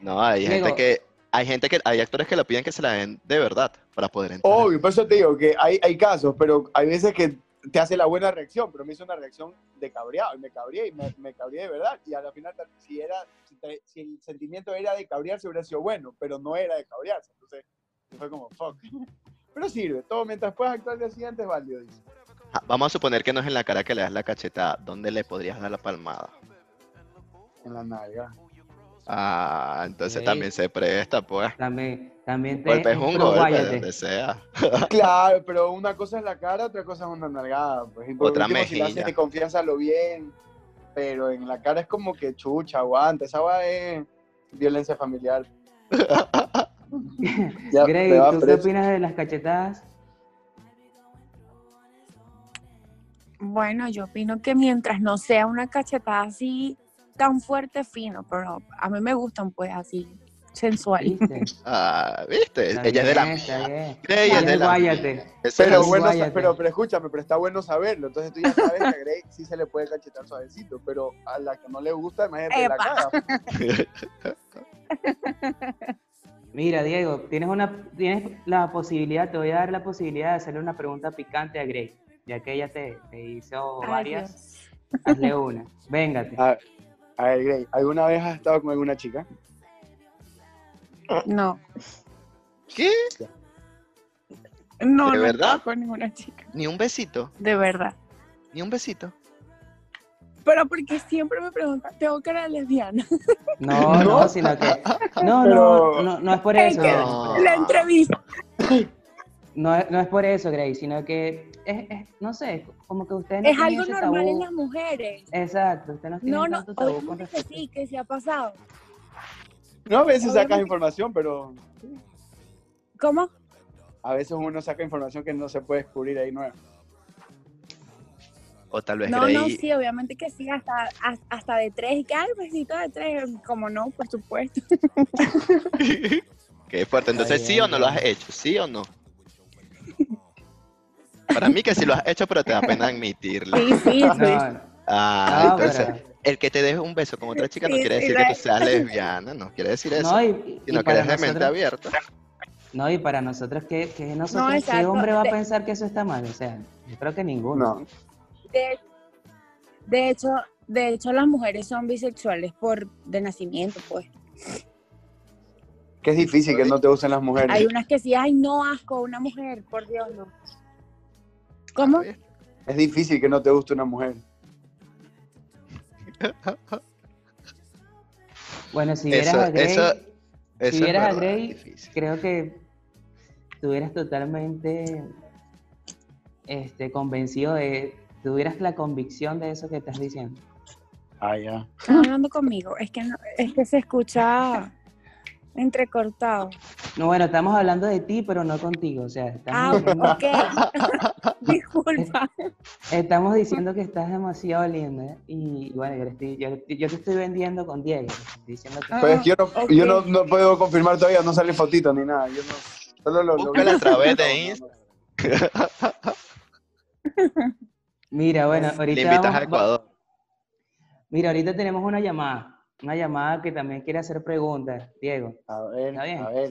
C: No, hay gente que, hay gente que, hay actores que lo piden que se la den de verdad para poder entrar.
D: Obvio, por eso te digo que hay, hay casos, pero hay veces que te hace la buena reacción, pero me hizo una reacción de cabreado, y me cabré, y me, me cabré de verdad, y a la final, si, era, si, si el sentimiento era de cabrearse, hubiera sido bueno, pero no era de cabrearse, entonces fue como, fuck. (laughs) Pero sirve, todo mientras puedas actuar día siguiente es válido, dice.
C: Vamos a suponer que no es en la cara que le das la cachetada. ¿Dónde le podrías dar la palmada?
D: En la nalga.
C: Ah, entonces también se presta, pues.
E: También, también te
C: Golpe es un golpe, donde sea. (laughs)
D: Claro, pero una cosa es la cara, otra cosa es una nalgada. Pues, y por
C: Otra
D: último, si la haces
C: mejilla.
D: de confianza, lo bien, pero en la cara es como que chucha, aguanta, esa va es violencia familiar. (laughs) Ya, vas
E: ¿tú qué opinas de las cachetadas?
F: Bueno, yo opino que mientras no sea una cachetada así tan fuerte, fino, pero a mí me gustan pues así, sensual.
E: ¿Viste? (laughs)
C: Ah, ¿viste?
E: Está
C: Ella es de la
E: está
C: mía.
E: bien.
C: Grey es
E: Ella
C: de la
E: guáyate.
C: mía. Eso
D: Pero
C: es
D: bueno,
E: guáyate.
D: pero, pero escúchame, pero está bueno saberlo. Entonces tú ya sabes que a Grey sí se le puede cachetar suavecito, pero a la que no le gusta, imagínate la
F: Epa.
D: cara. (laughs)
E: Mira, Diego, tienes, una, tienes la posibilidad, te voy a dar la posibilidad de hacerle una pregunta picante a Grey, ya que ella te, te hizo
F: Ay,
E: varias.
F: Dios.
E: Hazle una. Véngate.
D: A, a ver, Grey, ¿alguna vez has estado con alguna chica?
F: No,
C: ¿Qué?
F: no,
C: ¿De
F: no he
C: verdad?
F: estado con ninguna chica,
C: Ni un besito.
F: de verdad.
C: Ni un besito.
F: Pero porque siempre me preguntan, ¿tengo cara de lesbiana? (laughs)
E: No, no,
D: No.
E: sino que. (laughs) No,
D: Pero-
E: no, no, no es por
F: Es
E: eso.
F: que
C: No.
F: La entrevista.
E: No, es- no es por eso, Grey, sino que es, es- no sé, como que ustedes no
F: Es algo
E: ese
F: normal en las mujeres.
E: Exacto, ustedes no tienen
F: No, no,
E: tanto tabú con
F: que sí, que sí ha pasado.
D: No, a veces sacas información, pero
F: ¿Cómo?
D: a veces uno saca información que no se puede descubrir ahí nueva.
C: O tal vez
F: No, no, sí, obviamente que sí, hasta, has- hasta de tres, y que al besito de tres, como no, por supuesto. (laughs)
C: Qué fuerte. Entonces, ¿sí o no lo has hecho? ¿Sí o no? Para mí que sí lo has hecho, pero te da pena admitirlo.
F: Sí, sí, sí.
E: No,
C: Ah,
E: no,
C: entonces,
E: pero-
C: el que te deje un beso con otra chica no
F: Sí,
C: quiere decir que tú seas lesbiana, no quiere decir eso.
E: no, y, y
C: sino que
E: para
C: eres de mente
E: nosotros,
C: abierta.
E: no, y para nosotros, ¿qué, qué nosotros, ¿qué hombre va a pensar que eso está mal? O sea, yo creo que ninguno.
D: No.
F: De, de hecho, de hecho, las mujeres son bisexuales por de nacimiento, pues.
D: Que es difícil que no te gusten las mujeres.
F: Hay unas que sí, ay, no, asco, una mujer, por Dios, no. ¿Cómo?
D: Es difícil que no te guste una mujer. (laughs)
E: Bueno, si vieras
C: Eso,
E: a Grey,
C: eso, eso es
E: si vieras a Grey, creo que estuvieras totalmente este, convencido de, tuvieras la convicción de eso que estás diciendo.
D: Ah, ya.
F: Están hablando conmigo. Es que, no- es que se escucha. Entrecortado.
E: No, bueno, estamos hablando de ti, pero no contigo. O sea,
F: Ah,
E: estamos, diciendo,
F: ok. (laughs) (laughs) Disculpa.
E: estamos diciendo que estás demasiado linda. ¿eh? Y bueno, yo, le estoy- yo, yo te estoy vendiendo con Diego. diciendo que-
F: Ah,
D: Pues yo no,
F: ok.
D: yo no, no puedo confirmar todavía, no sale fotito ni nada. Yo no, solo lo, lo
C: a través de (laughs)
D: No, no,
C: Insta.
E: Mira, bueno,
C: Le
E: ahorita.
C: invitas
E: vamos-
C: a Ecuador.
E: Mira, ahorita tenemos una llamada. Una llamada que también quiere hacer preguntas. Diego,
D: A ver,
E: Está bien.
D: a ver.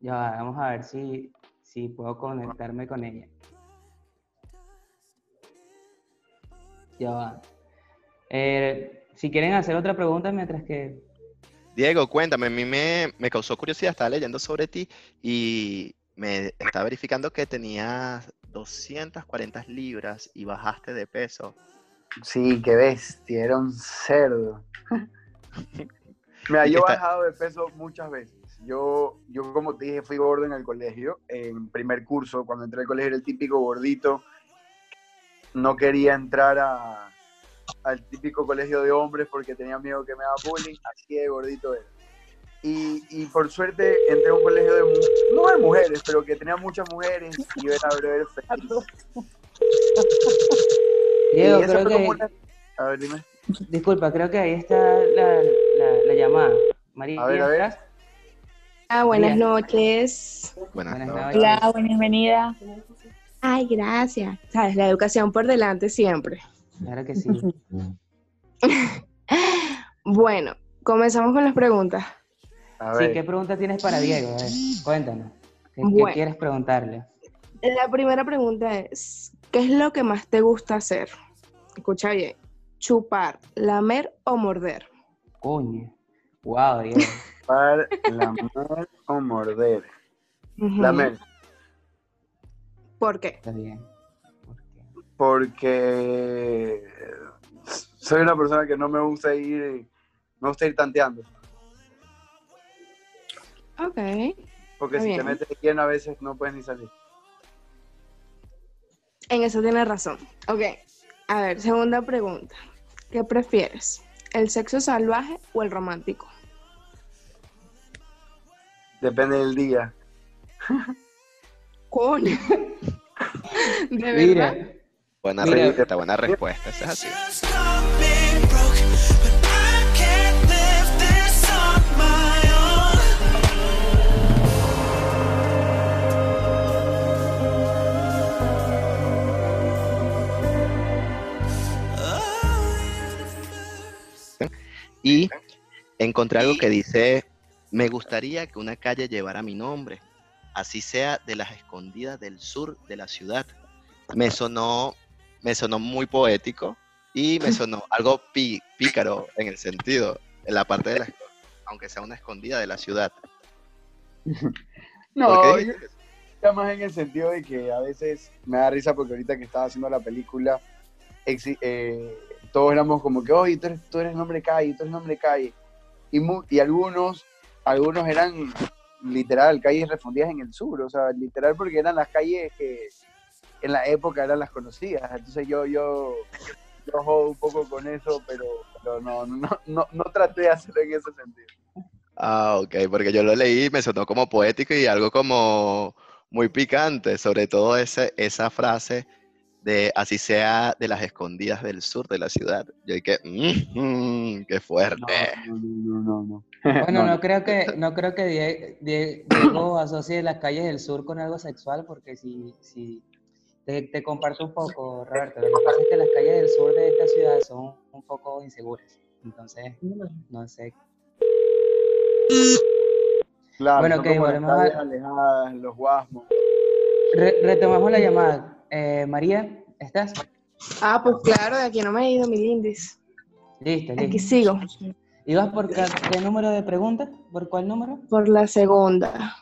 E: ya va, vamos a ver si, si puedo conectarme con ella. Ya va. Eh, si quieren hacer otra pregunta mientras que...
C: Diego, cuéntame, a mí me, me causó curiosidad, estaba leyendo sobre ti y me estaba verificando que tenías 240 libras y bajaste de peso.
D: Sí, qué bestia, era un cerdo. Mira, yo he bajado de peso muchas veces. Yo, yo como te dije, fui gordo en el colegio, en primer curso, cuando entré al colegio era el típico gordito. No quería entrar a- al típico colegio de hombres porque tenía miedo que me haga bullying, así de gordito era. Y, y por suerte entré a un colegio de, no de mujeres, pero que tenía muchas mujeres y yo era breve feliz.
E: Diego, creo
D: fue
E: que...
D: una- A ver, dime.
E: Disculpa, creo que ahí está la, la- la llamada. María,
D: A ver, a ver.
G: Ah, buenas
E: Bien.
G: noches.
C: Buenas
E: Buenas
C: noches.
F: Hola, bienvenida.
G: Ay, gracias. Sabes, la educación por delante siempre.
E: Claro que sí. (laughs)
G: Bueno, comenzamos con las preguntas.
D: A
E: Sí. ¿qué pregunta tienes para Diego? A ver, cuéntanos. ¿Qué, quieres preguntarle?
G: La primera pregunta es, ¿qué es lo que más te gusta hacer? Escucha bien. Chupar, lamer o morder.
E: Coño. Wow, Diego.
D: Par, lamer o morder.
G: Ujú.
D: Lamer,
G: ¿Por qué?
E: Está bien. ¿Por qué?
D: porque soy una persona que no me gusta ir, me gusta ir tanteando.
G: Ok.
D: Porque
G: Está
D: si te metes de lleno a veces no puedes ni salir.
G: En eso tienes razón. Ok. A ver, segunda pregunta. ¿Qué prefieres? ¿El sexo salvaje o el romántico?
D: Depende del día. (laughs)
G: Coño. (laughs) ¿De verdad?
E: Mira,
C: Buena
E: Mira.
C: respuesta, buena respuesta. Es así. Y encontré algo que dice, me gustaría que una calle llevara mi nombre, así sea de las escondidas del sur de la ciudad. Me sonó, me sonó muy poético y me (laughs) sonó algo pí- pícaro en el sentido, en la parte de la, aunque sea una escondida de la ciudad. ¿Por
D: No, yo está más en el sentido de que a veces me da risa porque ahorita que estaba haciendo la película, eh, todos éramos como que, oye, tú eres, tú eres nombre calle, tú eres nombre calle. Y, y algunos, algunos eran literal calles refundidas en el sur, o sea, literal porque eran las calles que en la época eran las conocidas. Entonces yo, yo, yo jodo un poco con eso, pero, pero no, no, no, no traté de hacerlo en ese sentido.
C: Ah, ok, porque yo lo leí me sonó como poético y algo como muy picante, sobre todo ese, esa frase de así sea de las escondidas del sur de la ciudad. Yo dije, "Mm, qué fuerte.
D: No, no, no, no.
E: Bueno, (laughs)
D: No,
E: no creo que, (laughs) no creo que Die- Die- Diego asocie las calles del sur con algo sexual, porque si, si te, te comparto un poco, Roberto, lo que pasa es que las calles del sur de esta ciudad son un poco inseguras. Entonces, no sé.
D: Claro,
E: Bueno,
D: son
E: ok,
D: como las
E: volvemos a-
D: alejadas, los guasmos.
E: Re- retomamos la llamada. Eh, María, ¿estás?
G: Ah, pues claro, de aquí no me he ido mi lindis.
E: Listo,
G: Aquí sigo,
E: ¿Ibas por ca- qué número de pregunta? ¿Por cuál número?
G: por la segunda.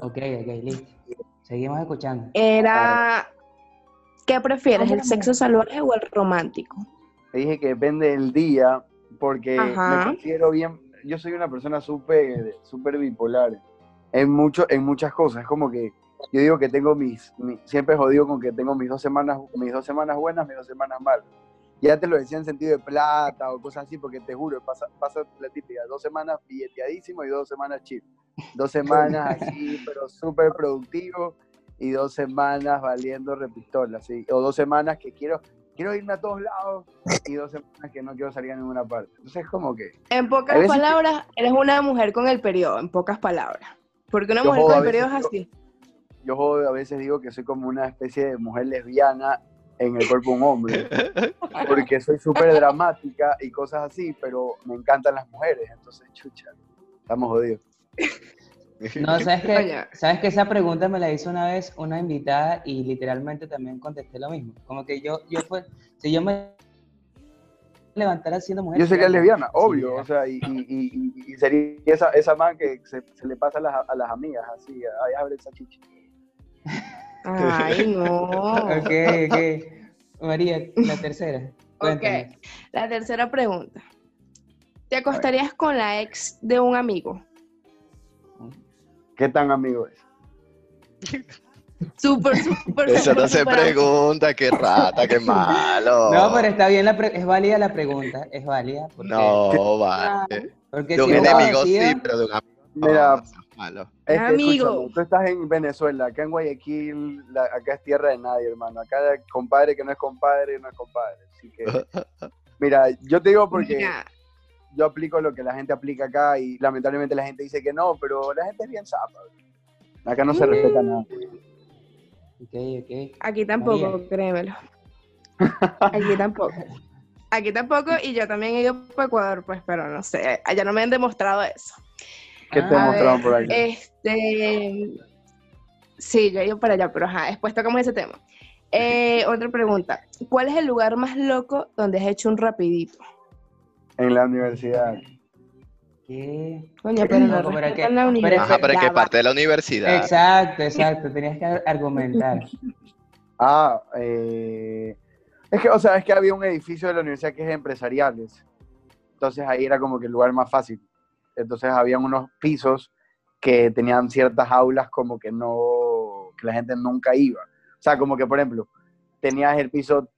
E: Ok, ok, listo. Seguimos escuchando.
G: Era, ¿qué prefieres, el sexo salvaje o el romántico?
D: Te dije que depende del día, porque
G: Ajá.
D: me considero bien, yo soy una persona súper súper bipolar en, mucho, en muchas cosas. Es como que yo digo que tengo mis, mi- siempre jodido con que tengo mis dos semanas, mis dos semanas buenas, mis dos semanas malas. ya te lo decía en sentido de plata o cosas así, porque te juro, pasa, pasa la típica, dos semanas billeteadísimo y dos semanas chill. Dos semanas (laughs) así, pero súper productivo y dos semanas valiendo repistola, ¿sí? O dos semanas que quiero, quiero irme a todos lados y dos semanas que no quiero salir a ninguna parte. Entonces, como que
G: En pocas
D: veces que-
G: palabras, eres una mujer con el periodo, en pocas palabras. Porque una
D: Yo
G: mujer con el periodo es así.
D: yo jodo, a veces digo que soy como una especie de mujer lesbiana en el cuerpo de un hombre, (laughs) porque soy súper dramática y cosas así, pero me encantan las mujeres, entonces, chucha, estamos jodidos.
E: No, ¿sabes que. ¿Sabes que esa pregunta me la hizo una vez una invitada y literalmente también contesté lo mismo? Como que yo, yo fue, si yo me levantara siendo mujer...
D: Yo sería lesbiana,
E: Sí,
D: obvio, o sea, y, y- y- y- y sería esa, esa man que se, se le pasa a las, a las amigas, así, ay, abre esa chicha.
G: Ay, (laughs) no.
E: Ok, ok. María, la tercera. Cuéntame.
G: Ok, la tercera pregunta. ¿Te acostarías con la ex de un amigo?
D: ¿Qué tan amigo es?
G: Súper, (laughs) súper,
C: Eso no se pregunta, qué rata, qué malo. (laughs)
E: No, pero está bien, la pre- es válida la pregunta, es válida. Porque,
C: No, vale.
E: porque
C: De un
E: si
C: enemigo sí, pero de un amigo no,
D: Mira,
C: malo.
D: Es que,
G: Amigo.
D: tú estás en Venezuela, acá en Guayaquil, la- acá es tierra de nadie, hermano. Acá compadre que no es compadre, no es compadre. Así que, (laughs) mira, yo te digo porque
G: Mira,
D: yo aplico lo que la gente aplica acá y lamentablemente la gente dice que no, pero la gente es bien zapa. Acá no se respeta nada.
E: Ok, ok.
G: aquí tampoco,
E: María.
G: créemelo. (laughs) Aquí tampoco. Aquí tampoco, y yo también he ido para Ecuador, pues, pero no sé, allá no me han demostrado eso.
D: ¿Qué te
E: Ah,
D: mostraron por ahí?
G: Este. Sí, yo he ido para allá, pero ajá, después tocamos ese tema. Eh, otra pregunta. ¿Cuál es el lugar más loco donde has hecho un rapidito?
D: En la universidad.
E: ¿Qué?
G: Coño, pero no
E: No, pero que-
G: la universidad.
C: Ajá, pero que parte de la universidad.
E: Exacto, exacto, tenías que argumentar. (laughs)
D: Ah, eh, es que, o sea, es que había un edificio de la universidad que es de empresariales. Entonces ahí era como que el lugar más fácil. Entonces habían unos pisos que tenían ciertas aulas como que no, que la gente nunca iba. O sea, como que, por ejemplo, tenías el piso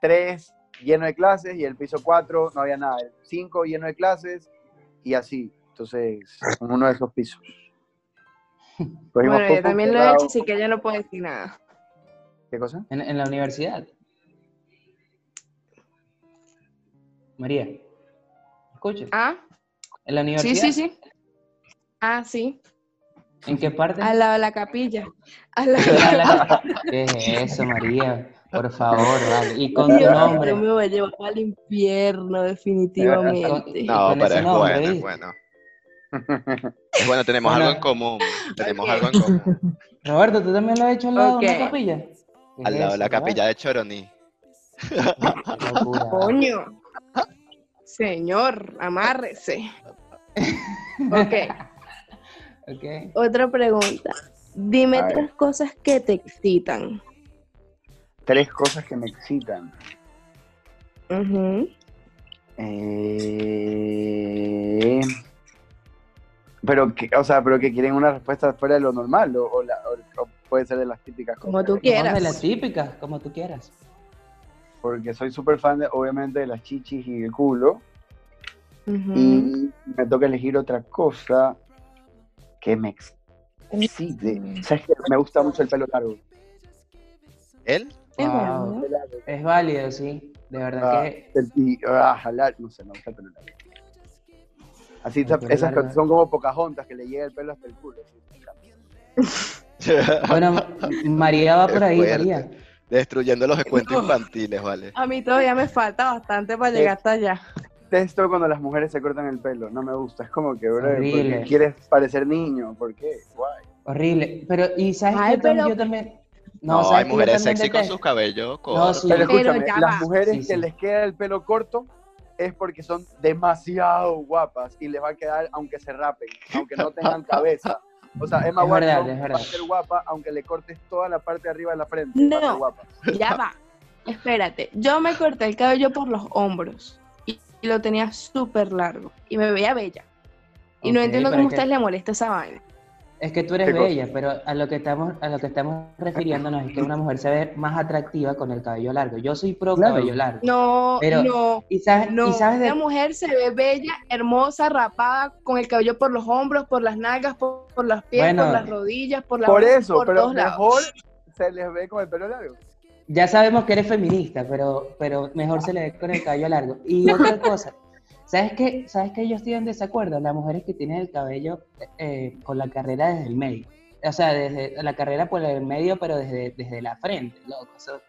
D: 3 lleno de clases y el piso 4 no había nada. El 5 lleno de clases y así. Entonces, en uno de esos pisos. (laughs)
G: Bueno, yo también lo he hecho, así que yo no puedo decir nada.
D: ¿Qué cosa?
E: En, en la universidad. María, escucha.
G: ¿Ah?
E: En la
G: Sí,
E: universidad.
G: sí, sí. Ah, sí.
E: ¿En qué parte?
G: Al lado de la capilla. Al lado
E: La-
G: de la
E: la- (laughs) ¿Qué es eso, María? Por favor, vale. Y con tu
G: Dios,
E: nombre.
G: Yo me voy a llevar al infierno, definitivamente.
C: No, pero es
E: nombre,
C: bueno, es bueno. Es bueno, tenemos
E: Bueno.
C: algo en común. Tenemos algo en común.
E: Roberto, ¿tú también lo has hecho al lado de una capilla? ¿Qué
C: Al lado de la capilla de Choroní.
G: Coño. Señor, amárrese. Ok, (laughs)
E: Ok.
G: otra pregunta. Dime
D: A ver.
G: tres cosas que te excitan.
D: Tres cosas que me excitan. Eh, Pero que, o sea, pero que quieren una respuesta fuera de lo normal, o, o la- o- o puede ser de las típicas
G: Como
D: cosas.
G: tú
E: Vamos
G: quieras.
E: de las típicas, como tú quieras.
D: Porque soy súper fan, de, obviamente, de las chichis y el culo. Y me toca elegir otra cosa que me excite. ¿Sabes qué? Me gusta mucho el pelo largo.
C: ¿Él?
E: Wow.
D: largo.
E: Es válido, sí. De verdad
D: Ah,
E: que.
D: y, ah, jalar, no sé, me gusta el pelo largo. Así, esas
E: largo.
D: que son como Pocahontas, que le llega el pelo hasta el culo. (laughs)
E: Bueno, María va por ahí. María.
C: Destruyendo los cuentos (laughs)
G: No.
C: infantiles, vale.
G: A mí todavía me falta bastante para llegar hasta allá.
D: Detesto cuando las mujeres se cortan el pelo, no me gusta. Es como que, bro, ¿por
E: Horrible.
D: qué quieres parecer niño? ¿Por qué? Guay.
E: Horrible. Pero, ¿y sabes
G: Ay,
E: tam-
G: pero-
E: yo también.
C: No,
E: ¿sabes
C: hay mujeres sexy con sus cabellos
E: No, sí.
D: Pero
G: Pero
D: escúchame,
G: ya
D: las mujeres
E: Sí,
D: que
E: sí.
D: les queda el pelo corto es porque son demasiado guapas y les va a quedar aunque se rapen, aunque no tengan cabeza. O sea, Emma
E: Es verdad,
D: Watson
E: es
D: va a ser guapa aunque le cortes toda la parte de arriba de la frente. va a ser
G: No.
D: guapa.
G: Ya va. Espérate. Yo me corté el cabello por los hombros y, lo tenía súper largo y me veía bella. Y no entiendo cómo a ustedes les molesta esa vaina.
E: Es que tú eres bella, pero a lo que estamos, a lo que estamos refiriéndonos es que una mujer se ve más atractiva con el cabello largo. Yo soy pro
D: Claro.
E: cabello largo.
G: No,
E: Pero-
G: no,
E: Y sabes,
G: no.
E: y sabes de,
G: Una mujer se ve bella, hermosa, rapada, con el cabello por los hombros, por las nalgas, por, por pies,
E: Bueno.
G: por las rodillas, por la
D: Por eso,
G: por
D: pero
G: todos lados.
D: mejor se les ve con el pelo largo.
E: Ya sabemos que eres feminista, pero, pero mejor se le ve con el cabello largo. Y otra (laughs) cosa, ¿sabes qué? ¿Sabes qué? Yo estoy en desacuerdo. Las mujeres que tienen el cabello eh, con la carrera desde el medio. O sea, desde la carrera por el medio, pero desde, desde la frente, loco. Eso,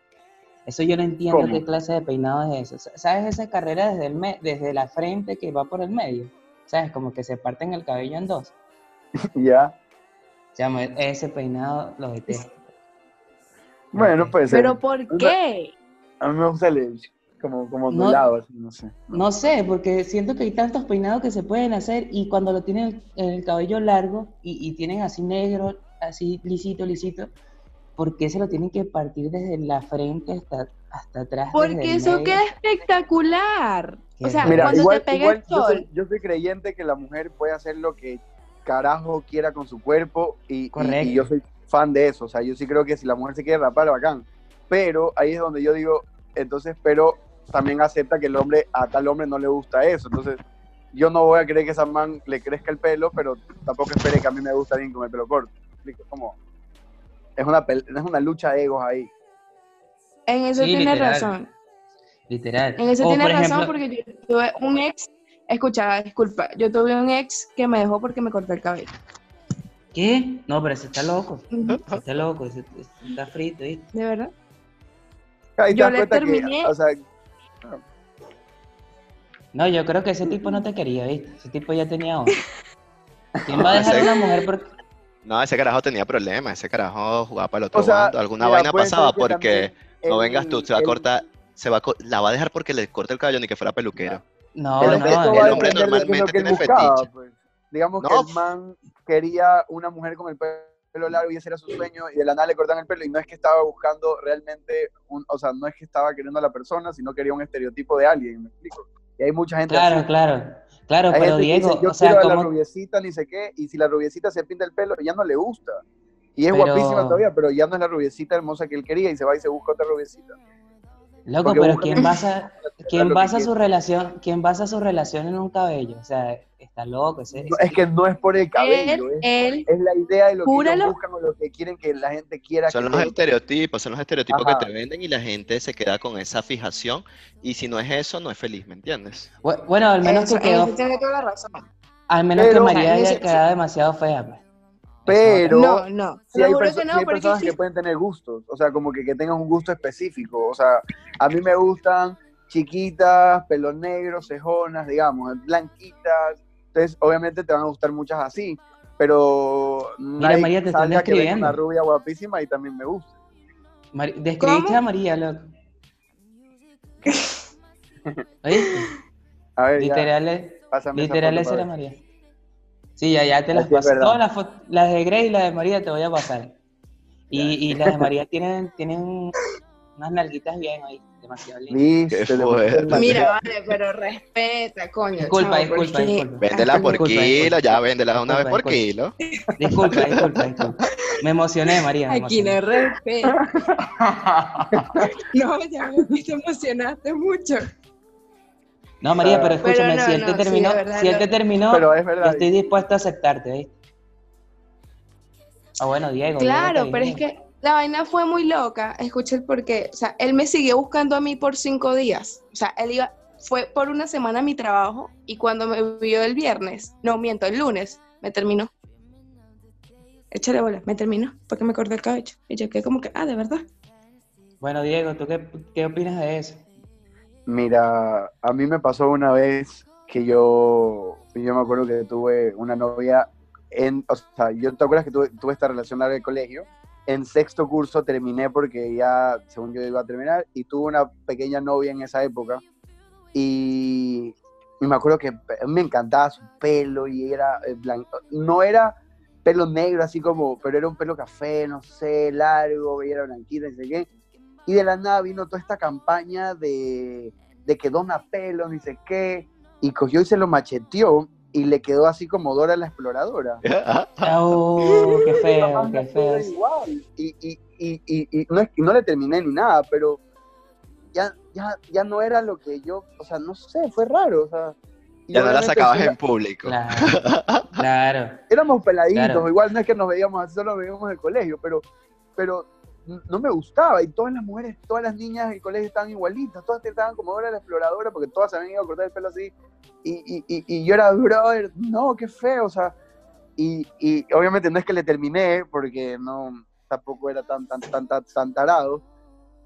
E: eso yo no entiendo
D: ¿Cómo?
E: qué clase de peinado es eso. ¿Sabes esa carrera desde, el me- desde la frente que va por el medio? ¿Sabes? Como que se parten el cabello en dos. (laughs)
D: Ya.
E: O sea, me- ese peinado lo detesto.
D: Bueno, pues
G: Pero ¿por qué?
D: a mí me gusta el como, como
E: No.
D: ondulado, así, no sé.
E: No sé, porque siento que hay tantos peinados que se pueden hacer y cuando lo tienen el, el cabello largo y, y tienen así negro, así lisito, lisito, ¿por qué se lo tienen que partir desde la frente hasta, hasta atrás?
G: Porque eso
E: medio?
G: queda espectacular. O sea.
D: Mira,
G: cuando
D: igual,
G: te pega
D: igual
G: el
D: yo, soy,
G: sol.
D: yo soy creyente que la mujer puede hacer lo que carajo quiera con su cuerpo y, y yo soy fan de eso. O sea, yo sí creo que si la mujer se quiere rapar, bacán. Pero ahí es donde yo digo, entonces, pero también acepta que el hombre, a tal hombre no le gusta eso. Entonces, yo no voy a creer que esa man le crezca el pelo, pero tampoco espere que a mí me gusta bien con el pelo corto. Como, es una, es una lucha de egos ahí.
G: En eso
E: Sí,
G: tienes
E: literal.
G: razón.
E: Literal.
G: En eso
E: O,
G: tienes
E: por
G: razón
E: ejemplo,
G: porque yo tuve un ex, escucha, disculpa, yo tuve un ex que me dejó porque me cortó el cabello.
E: ¿Qué? No, pero ese está loco. Ese está loco, ese, ese está frito, ¿viste?
G: De verdad.
D: Ahí
G: Yo le
D: que,
G: terminé-
D: o sea,
E: No, yo creo que ese tipo no te quería, ¿viste? Ese tipo ya tenía (laughs) otra. ¿Quién va a dejar a una mujer por...
C: No, ese carajo tenía problemas, ese carajo jugaba para el otro
D: O sea,
C: bando, alguna
D: mira,
C: vaina pasaba
D: que
C: porque no
D: el-
C: vengas tú, se va a
D: el-
C: cortar, se va a co- la va a dejar porque le corta el cabello ni que fuera peluquero.
E: No,
D: el
E: no,
D: hombre,
E: el
C: el normalmente tiene
D: buscaba,
C: fetiche.
D: pues. Digamos
C: No.
D: que el man quería una mujer con el pelo largo y ese era su sueño y de la nada le cortan el pelo y no es que estaba buscando realmente, un, o sea, no es que estaba queriendo a la persona, sino quería un estereotipo de alguien, ¿me explico? Y hay mucha gente
E: Claro,
D: así.
E: claro. Claro,
D: Hay
E: pero Diego,
D: dice, yo
E: o sea,
D: quiero a la
E: ¿cómo,
D: rubiecita ni sé qué, y si la rubiecita se pinta el pelo, ya no le gusta. Y es
E: Pero-
D: guapísima todavía, pero ya no es la rubiecita hermosa que él quería y se va y se busca otra rubiecita.
E: Loco,
D: Porque
E: pero ¿quién (laughs) basa, quién basa su relación, quién basa su relación en un cabello? O sea, está loco ese,
D: No,
E: ese
D: es que no es por el cabello,
G: Él,
D: es,
G: él,
D: es la idea de lo que ellos buscan o lo que quieren que la gente quiera.
C: Son
D: que
C: los estereotipos, son los estereotipos
D: Ajá.
C: que te venden y la gente se queda con esa fijación y si no es eso, no es feliz, ¿me entiendes?
E: Bu- Bueno, al menos
G: eso,
E: que quedó,
G: eso tiene toda la razón.
E: al menos que María haya quedado demasiado fea, pues.
D: Pero
G: No, no.
D: sí hay, perso- sí personas
G: sí-
D: que pueden tener gustos, o sea, como que, que tengan un gusto específico. O sea, a mí me gustan chiquitas, pelos negros, cejonas, digamos, blanquitas. Entonces, obviamente te van a gustar muchas así, pero
E: Mira,
D: nadie
E: María, te están
D: que una rubia guapísima y también me gusta.
E: Mari- Describiste
G: ¿Cómo?
E: a María, loco. (laughs) ¿Oíste?
D: A ver, ya,
E: Literal,
D: esa
E: literal
D: foto
E: esa era. María. Sí, ya, ya te las
D: Así es
E: paso.
D: verdad.
E: Todas las, las de Grey y las de María te voy a pasar. Y, y las de María tienen, tienen unas nalguitas bien ahí, demasiado lindas.
G: Mira, vale, pero respeta, coño.
E: Disculpa,
G: chavo,
E: disculpa, disculpa.
C: Véndela por
E: Disculpa,
C: kilo,
E: disculpa.
C: ya véndela una vez por
E: disculpa.
C: kilo.
E: Disculpa, disculpa, disculpa. Me emocioné, María. me
G: Aquí no
E: emocioné.
G: respeto. (laughs) No, ya me te emocionaste mucho.
E: No, María, pero
D: Pero
E: escúchame,
G: no,
E: si él te terminó,
G: verdad,
E: si él te terminó,
D: Pero es
E: yo
D: verdad.
E: estoy dispuesto a aceptarte, ¿viste? Ah, bueno, Diego.
G: Claro,
E: Diego,
G: pero es que la vaina fue muy loca. Escucha el porqué. O sea, él me siguió buscando a mí por cinco días. O sea, él iba, fue por una semana a mi trabajo y cuando me vio el viernes, no miento, el lunes, me terminó. Échale bola, me terminó porque me corté el cabello. Y yo quedé como que, ah, de verdad.
E: Bueno, Diego, ¿tú qué, qué opinas de eso?
D: Mira, a mí me pasó una vez que yo, yo me acuerdo que tuve una novia en, o sea, yo te acuerdas que tuve, tuve esta relación larga de colegio. En sexto curso terminé porque ya, según yo iba a terminar, y tuve una pequeña novia en esa época. Y, me acuerdo que me encantaba su pelo y era eh, blanco. No era pelo negro así como, pero era un pelo café, no sé, largo, era blanquita, y sé qué. Y de la nada vino toda esta campaña de, de que dona pelo, ni sé qué, y cogió y se lo macheteó y le quedó así como Dora la exploradora. (laughs)
E: Oh, qué feo, qué feo.
D: igual. Y, y, y, y, y no, no le terminé ni nada, pero ya, ya, ya no era lo que yo, o sea, no sé, fue raro, o sea. y
C: Ya no la sacabas en público.
E: Claro, (laughs) claro.
D: éramos peladitos,
E: Claro.
D: igual no es que nos veíamos así, solo nos veíamos en el colegio, pero, pero no me gustaba. Y todas las mujeres, todas las niñas del colegio estaban igualitas, todas estaban como Dora la exploradora, porque todas se habían ido a cortar el pelo así. Y, y, y, y yo era, brother, no, qué feo, o sea. Y, y obviamente no es que le terminé, porque no, tampoco era tan, tan, tan, tan, tan tarado,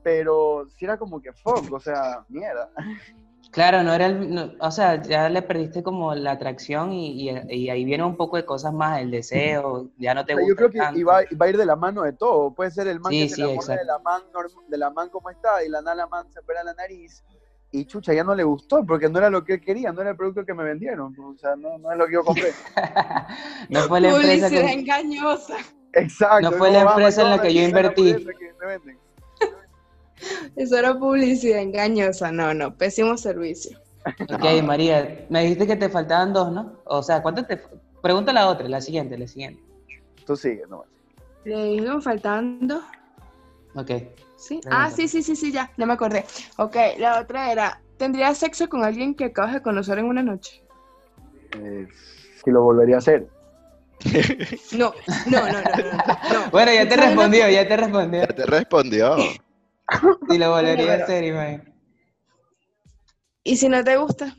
D: pero sí era como que fuck, o sea, mierda. (laughs)
E: Claro, no era el, no- o sea, ya le perdiste como la atracción y, y- y ahí viene un poco de cosas más, el deseo, ya no te
D: O sea,
E: gusta
D: yo creo que
E: tanto.
D: iba, va a ir de la mano de todo. Puede ser el man
E: Sí,
D: que se
E: sí,
D: enamora de la man, de la man como está y la nada la man se opera la nariz y chucha, ya no le gustó porque no era lo que él quería, no era el producto que me vendieron. O sea, no, no es lo que yo compré. (laughs)
E: no fue la empresa
G: Publicidad
E: que...
G: engañosa.
D: Exacto.
E: No fue la empresa en la que yo invertí.
D: que me venden.
G: Eso era publicidad engañosa. No, no, pésimo servicio.
E: Ok, María, me dijiste que te faltaban dos, ¿no? O sea, ¿cuántas te... Pregunta la otra, la siguiente, la siguiente.
D: Tú sigue, no.
G: Le dije que me faltaban dos.
E: Ok.
G: Sí. Ah, sí, sí, sí, sí, ya, ya me acordé. Ok, la otra era, ¿tendrías sexo con alguien que acabas de conocer en una noche?
D: Eh, si lo volvería a hacer. (laughs)
G: No, no, no, no, no. no.
E: Bueno, ya te
G: ¿Sabes lo
E: respondió, ya te respondió.
C: Ya te respondió. (laughs)
E: Y lo volvería a hacer, imagínate.
G: ¿Y si no te gusta?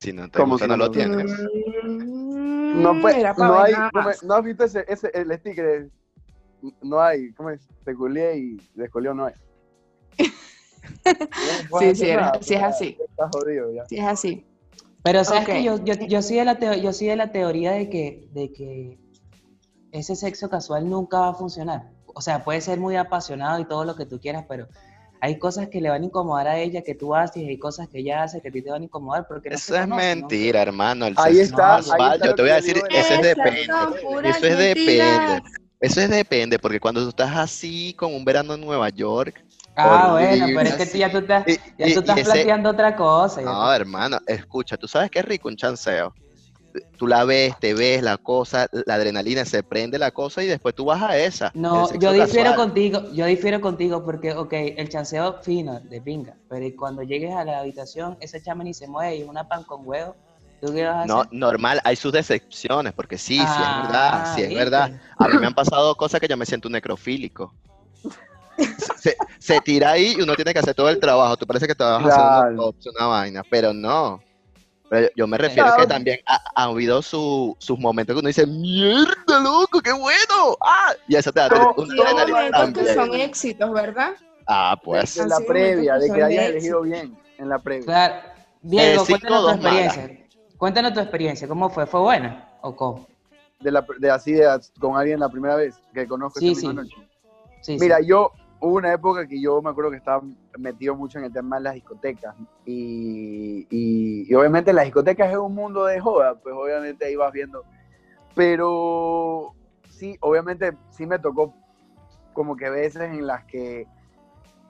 C: Si no te
D: ¿Cómo
C: gusta,
D: si
C: no
D: no
C: lo tienes.
G: Mm,
D: No, pues, no hay,
G: nada
D: ¿cómo es?
G: más.
D: ¿no has visto ese, ese el sticker? No hay, ¿cómo es? Te culié y desculió no hay. (laughs)
G: Sí, sí, era- sí es así.
D: Está jodido ya.
G: Sí, es así.
E: Pero sabes
G: Ok.
E: que yo, yo, yo, soy de la teo- yo soy de la teoría de que, de que ese sexo casual nunca va a funcionar. O sea, puede ser muy apasionado y todo lo que tú quieras, pero hay cosas que le van a incomodar a ella que tú haces y hay cosas que ella hace que a ti te van a incomodar porque no
C: Eso es mentira, hermano. El
D: Ahí está, ahí
C: casual,
D: está
C: yo te voy
D: que
C: a decir, eso es depende. Eso es depende. Eso es depende, porque cuando tú estás así con un verano en Nueva York,
E: Ah, bueno, pero es que tú ya tú estás,
C: y-
E: ya
C: y-
E: tú estás
C: y ese-
E: planteando otra cosa.
C: No, hermano, escucha, tú sabes qué rico un chanceo. Tú la ves, te ves la cosa, la adrenalina se prende la cosa y después tú vas a esa.
E: No, yo difiero
C: casual.
E: contigo, yo difiero contigo porque, ok, el chanceo fino, de pinga, pero cuando llegues a la habitación, ese chame ni se mueve y es una pan con huevo, ¿tú qué vas a
C: No,
E: hacer?
C: normal, hay sus decepciones, porque sí, sí es
E: Ah,
C: verdad, sí es
E: ¿viste?
C: verdad. A mí me han pasado cosas que yo me siento un necrofílico. (laughs) Se, se tira ahí y uno tiene que hacer todo el trabajo. Tú parece que te vas a hacer una vaina, pero no. Pero yo me refiero
D: Claro.
C: que también ha, ha habido su- sus momentos que uno dice, ¡mierda, loco, qué bueno! ¡Ah! Y eso te da
D: No,
C: adrenalina
G: momentos que son éxitos, ¿verdad?
C: Ah, pues.
D: En la previa, de
G: que
D: hayas elegido bien. En la previa.
E: Claro. Diego,
C: cinco,
E: cuéntanos tu
C: malas.
E: experiencia. Cuéntanos tu experiencia, ¿cómo fue? ¿Fue buena o cómo?
D: De, la, de así de con alguien la primera vez que conozco
E: Sí,
D: misma
E: sí.
D: noche.
E: Sí,
D: Mira,
E: sí.
D: yo hubo una época que yo me acuerdo que estaba metido mucho en el tema de las discotecas. Y, y- y obviamente las discotecas es un mundo de joda, pues obviamente ahí vas viendo. Pero sí, obviamente sí me tocó como que veces en las que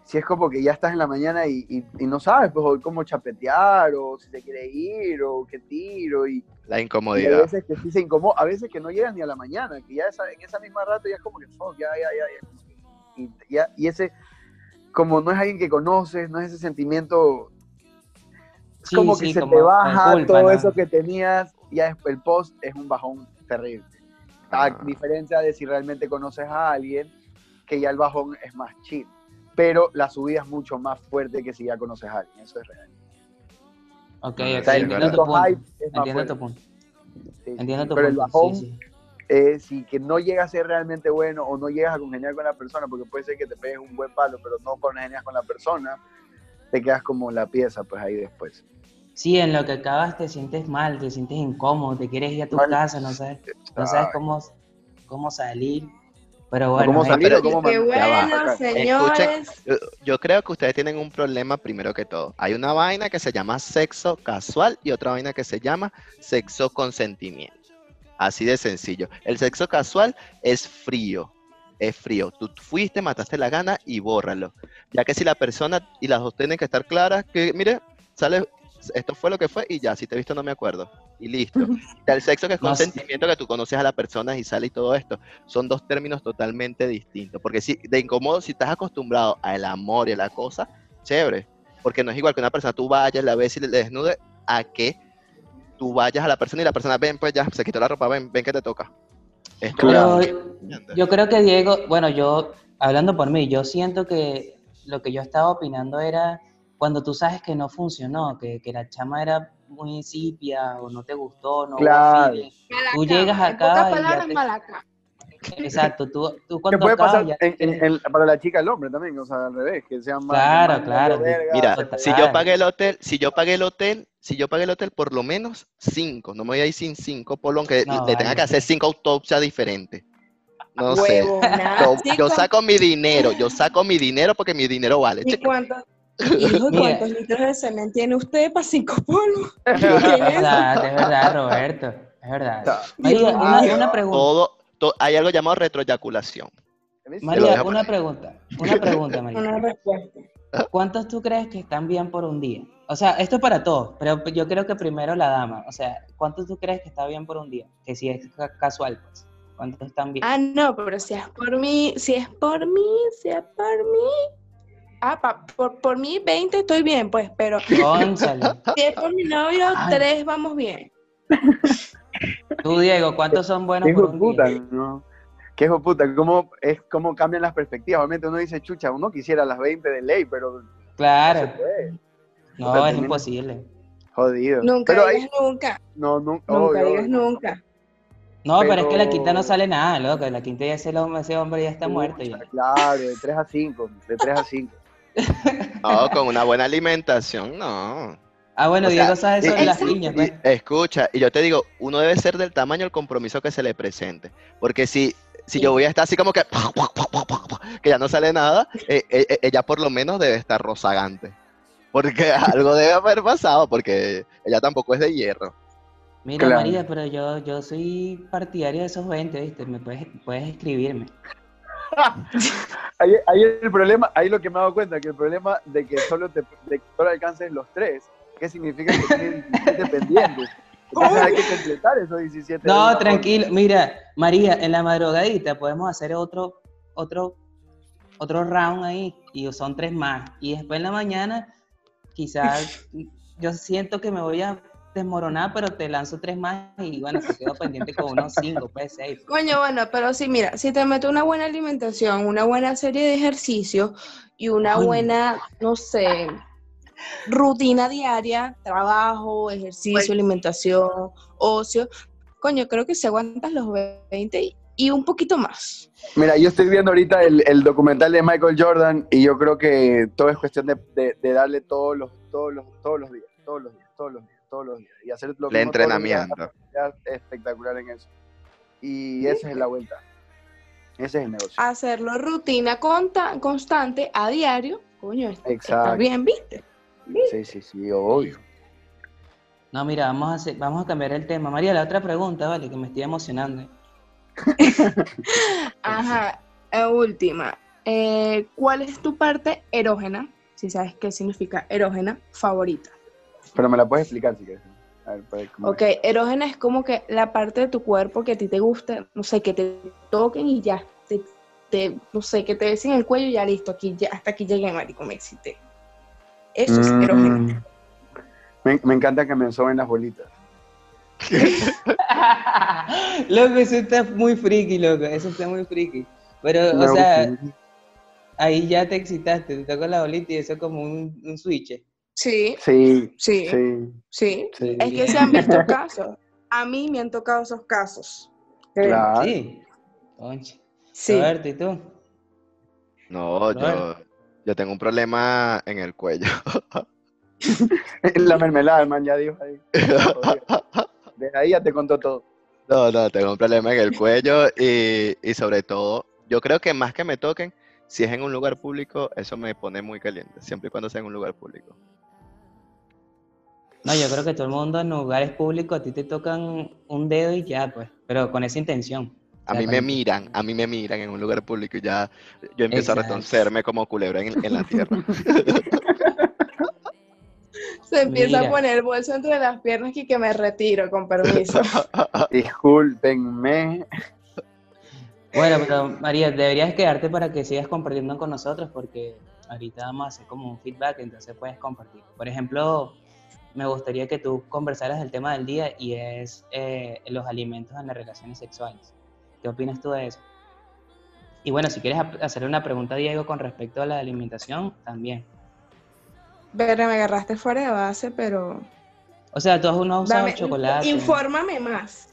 D: si es como que ya estás en la mañana y, y- y no sabes pues hoy cómo chapetear o si se quiere ir o qué tiro y,
C: La
D: y
C: incomodidad.
D: veces que sí se incomoda, a veces que no llegan ni a la mañana, que ya esa- en esa misma rato ya es como que, ya, ya, ya, ya. Y, ese, como no es alguien que conoces, no es ese sentimiento, es
E: Sí,
D: como
E: sí,
D: que se
E: como
D: te baja
E: culpa,
D: todo
E: ¿no?
D: eso que tenías, ya el post es un bajón terrible. A
C: Ah.
D: diferencia de si realmente conoces a alguien, que ya el bajón es más chill. Pero la subida es mucho más fuerte que si ya conoces a alguien, eso es real.
E: Ok,
C: O
E: ok,
C: sea, el
E: entiendo tu
D: punto
E: punto.
D: hype es más
E: Entiendo tu punto.
D: Sí, sí,
E: Entiendo
D: sí.
E: tu
D: Pero el
E: punto.
D: bajón
E: sí, sí.
D: Es si que no llega a ser realmente bueno o no llegas a congeniar con la persona, porque puede ser que te pegues un buen palo, pero no congenias con la persona, te quedas como la pieza, pues ahí después.
E: Sí, en lo que acabas te sientes mal, te sientes incómodo, te quieres ir a tu
D: Mal.
E: casa, no sabes, no sabes cómo, cómo salir. Pero bueno,
D: cómo
E: eh,
D: salir o
C: pero-
D: cómo
G: Qué bueno, señores.
C: Yo, yo creo que ustedes tienen un problema primero que todo. Hay una vaina que se llama sexo casual y otra vaina que se llama sexo consentimiento. Así de sencillo. El sexo casual es frío. Es frío. Tú fuiste, mataste la gana y bórralo. Ya que si la persona y las dos tienen que estar claras, que mire, sale, esto fue lo que fue y ya, si te he visto no me acuerdo. y listo. El sexo que es consentimiento que tú conoces a la persona y sale y todo esto, son dos términos totalmente distintos. Porque si de incómodo, si estás acostumbrado al amor y a la cosa, chévere. Porque no es igual que una persona tú vayas, la ves y le desnude, a que tú vayas a la persona y la persona, ven, pues ya, se quitó la ropa, ven, ven que te toca. Esto
D: Claro.
E: Yo, yo creo que Diego, bueno, yo, hablando por mí, yo siento que lo que yo estaba opinando era cuando tú sabes que no funcionó, que, que la chama era muy insípida o no te gustó, no hubo
D: Claro.
E: Tú llegas
G: En
E: acá
G: pocas
E: y ya
G: palabras,
E: te-
G: malaca.
E: Exacto, tú, tú (laughs)
D: Que
E: cuando
D: puede
E: acabas
D: pasar
E: ya
D: en- en- para la chica el hombre también, o sea, al revés, que sean más.
E: Claro,
D: que más
E: claro.
D: verga,
C: Mira,
E: Total.
C: si yo pagué el hotel, si yo pagué el hotel, si yo pagué el hotel, por lo menos cinco. No me voy a ir sin cinco, Polo, aunque
E: No,
C: le tenga que hacer cinco autopsias diferentes. No sé. (laughs) Yo,
G: Sí,
C: yo
G: con-
C: saco mi dinero, yo saco mi dinero porque mi dinero vale.
G: ¿Y cuántos, (laughs) hijo,
E: Mira.
G: cuántos litros de semen tiene usted para cinco polvos?
E: Es verdad, es verdad, Roberto, es verdad. María, una, una pregunta.
C: Todo, to- hay algo llamado lo
E: María, una
C: ahí.
E: pregunta, una pregunta, (laughs) María.
G: Una respuesta.
E: ¿Cuántos tú crees que están bien por un día? O sea, esto es para todos, pero yo creo que primero la dama. O sea, ¿cuántos tú crees que está bien por un día? Que si es ca- casual, pues. ¿Cuántos están bien?
G: Ah, no, pero si es por mí, si es por mí, si es por mí. Ah, pa- por, por mí 20 estoy bien, pues, pero si
E: Cónchale.
G: es por mi novio,
E: Ay.
G: 3 vamos bien. (laughs)
E: Tú, Diego, ¿cuántos son buenos por un
D: puta,
E: día?
D: ¿no? Qué hijo puta, cómo, es, cómo cambian las perspectivas. Obviamente uno dice, chucha, uno quisiera las 20 de ley, pero no se
E: Claro.
D: puede.
E: No,
D: O sea,
E: es imposible.
D: Jodido.
G: Nunca
D: pero
G: digas nunca,
D: no, nu-
G: nunca
D: obvio,
G: digas
D: obvio.
G: nunca.
E: No, pero, es que la quinta no sale nada, loco. La quinta ya ese hombre, ese hombre ya está muerto ya.
D: Claro, de 3 a 5, de 3 a 5. (laughs)
C: No, con una buena alimentación, no.
E: Ah, bueno,
C: O sea,
E: Diego sabe
C: y-
E: sobre las
G: Exacto.
E: piñas,
C: Y,
E: pues.
C: escucha, y yo te digo, uno debe ser del tamaño del compromiso que se le presente. Porque si, si
G: Sí.
C: yo voy a estar así como que, que ya no sale nada, eh, eh, eh, ella por lo menos debe estar rozagante. Porque (laughs) algo debe haber pasado, porque ella tampoco es de hierro.
E: Mira,
D: Claro.
E: María, pero yo, yo soy partidario de esos 20, ¿viste? Me puedes, puedes escribirme. (laughs)
D: Ahí, ahí el problema, ahí lo que me he dado cuenta, que el problema de que solo te de que solo alcances los 3, ¿qué significa que tienes 17 pendientes? Entonces hay que completar esos 17. de
E: No, tranquilo. Mira, María, en la madrugadita podemos hacer otro, otro, otro round ahí y son tres más. Y después en la mañana, quizás (laughs) yo siento que me voy a desmoronar, pero te lanzo tres más y bueno, te quedo pendiente con unos cinco, pues seis.
G: Coño, bueno, pero sí, mira, si te meto una buena alimentación, una buena serie de ejercicios y una
E: Coño.
G: buena, no sé, rutina diaria, trabajo, ejercicio, alimentación, ocio, coño, creo que se aguantan los 20 y, un poquito más.
D: Mira, yo estoy viendo ahorita el, el documental de Michael Jordan y yo creo que todo es cuestión de, de- de darle todos los, todos los, todos los días, todos los días, todos los días, todos los días. Y hacer lo
C: El entrenamiento.
D: es espectacular en eso. Y esa es la vuelta. Ese es el negocio.
G: Hacerlo rutina conta- constante a diario, coño, está bien, ¿viste?
D: Sí, sí, sí, obvio.
E: No, mira, vamos a, hacer- vamos a cambiar el tema. María, la otra pregunta, vale, que me estoy emocionando. (laughs)
G: Ajá, última. Eh, ¿Cuál es tu parte erógena? Si sabes qué significa erógena, favorita.
D: Pero me la puedes explicar si quieres. A ver, cómo
G: Ok, erógena es como que la parte de tu cuerpo que a ti te gusta, no sé, que te toquen y ya, te, te- no sé, que te besen el cuello y ya listo, aquí ya, hasta aquí llegué, marico, me excité. Eso es
D: Mm. Me, me encanta que me soben las bolitas. (laughs)
E: loco, eso está muy friki, loco, eso está muy friki. Pero,
D: Me
E: o sea,
D: gusta.
E: ahí ya te excitaste, te tocó la bolita y eso es como un, un switch.
G: Sí,
D: Sí,
G: sí, sí,
D: sí, sí.
G: Es que se han visto casos. A mí me han tocado esos casos.
D: Claro.
E: Sí. Concha.
G: Sí.
E: Roberto, ¿y tú?
C: No,
E: Robert.
C: yo tengo un problema en el cuello. (laughs)
D: La mermelada, el man ya dijo ahí. (laughs) Desde ahí ya te contó todo.
C: No, no, tengo un problema en el cuello y, y sobre todo, yo creo que más que me toquen, si es en un lugar público, eso me pone muy caliente, siempre y cuando sea en un lugar público.
E: No, yo creo que todo el mundo en lugares públicos a ti te tocan un dedo y ya, pues, pero con esa intención.
C: A mí me miran, a mí me miran en un lugar público y ya yo empiezo
E: Exacto.
C: a retorcerme como culebra en, en la tierra. (laughs)
G: Se empieza
E: Mira.
G: a poner el bolso entre las piernas y que me retiro, con permiso. (laughs)
D: Discúlpenme.
E: Bueno, pero María, deberías quedarte para que sigas compartiendo con nosotros porque ahorita vamos a hacer como un feedback, entonces puedes compartir. Por ejemplo, me gustaría que tú conversaras del tema del día y es eh, los alimentos en las relaciones sexuales. ¿Qué opinas tú de eso? Y bueno, si quieres hacerle una pregunta a Diego con respecto a la alimentación, también.
G: Verga, me agarraste fuera de base, pero...
E: O sea, tú no has usado
G: Dame,
E: chocolate.
G: infórmame más.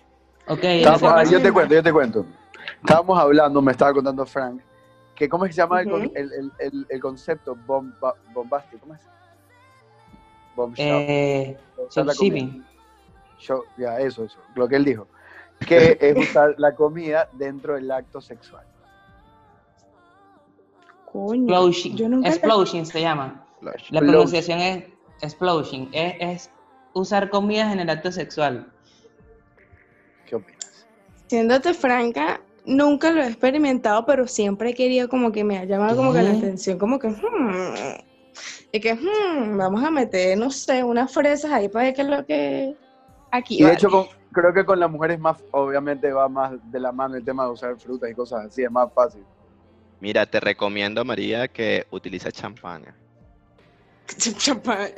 E: Ok, que
D: ah, yo te cuento, yo te cuento. Estábamos hablando, me estaba contando Frank, que cómo es que se llama el el, el- el- el concepto bomba, bombástico, ¿cómo es? Bomb shop,
E: eh, shipping.
D: Show- ya, eso, eso, lo que él dijo. Que (laughs) es usar la comida dentro del acto sexual.
G: Coño,
E: Explosion.
G: yo nunca...
E: Explosion se llama. La pronunciación es explosion. Es, es usar comidas en el acto sexual.
D: ¿Qué opinas?
G: Siéndote franca, nunca lo he experimentado, pero siempre he querido como que me ha llamado como que la atención, como que... hmm, y que hmm, vamos a meter, no sé, unas fresas ahí para ver qué es lo que... Aquí,
D: Y de
G: vale.
D: hecho, con- creo que con las mujeres más, obviamente va más de la mano el tema de usar frutas y cosas así, es más fácil.
C: Mira, te recomiendo, María, que utilices champaña.
G: Champaña.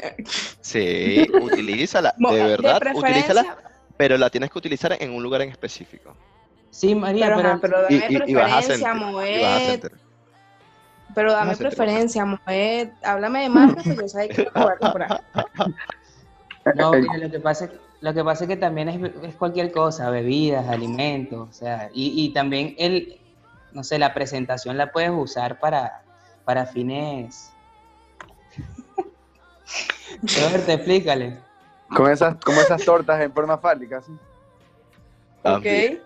C: Sí, (laughs) utilízala, de verdad, utilízala,
G: preferencia-
C: pero la tienes que utilizar en un lugar en específico.
E: Sí, María,
G: Pero, dame
C: y- y vas a
G: preferencia,
C: sentir, y vas a
G: Moet.
C: sentir.
G: Pero dame preferencia, Moet. Háblame de marcas que yo sé que lo voy a comprar. (laughs)
E: no, (laughs) mira, lo que pasa es, lo que pasa es que también es, es cualquier cosa, bebidas, alimentos, o sea, y, y también el, no sé, la presentación la puedes usar para, para fines. (laughs) Robert, explícale.
D: Con esas, como esas tortas en forma fálica, ¿sí?
G: Ok.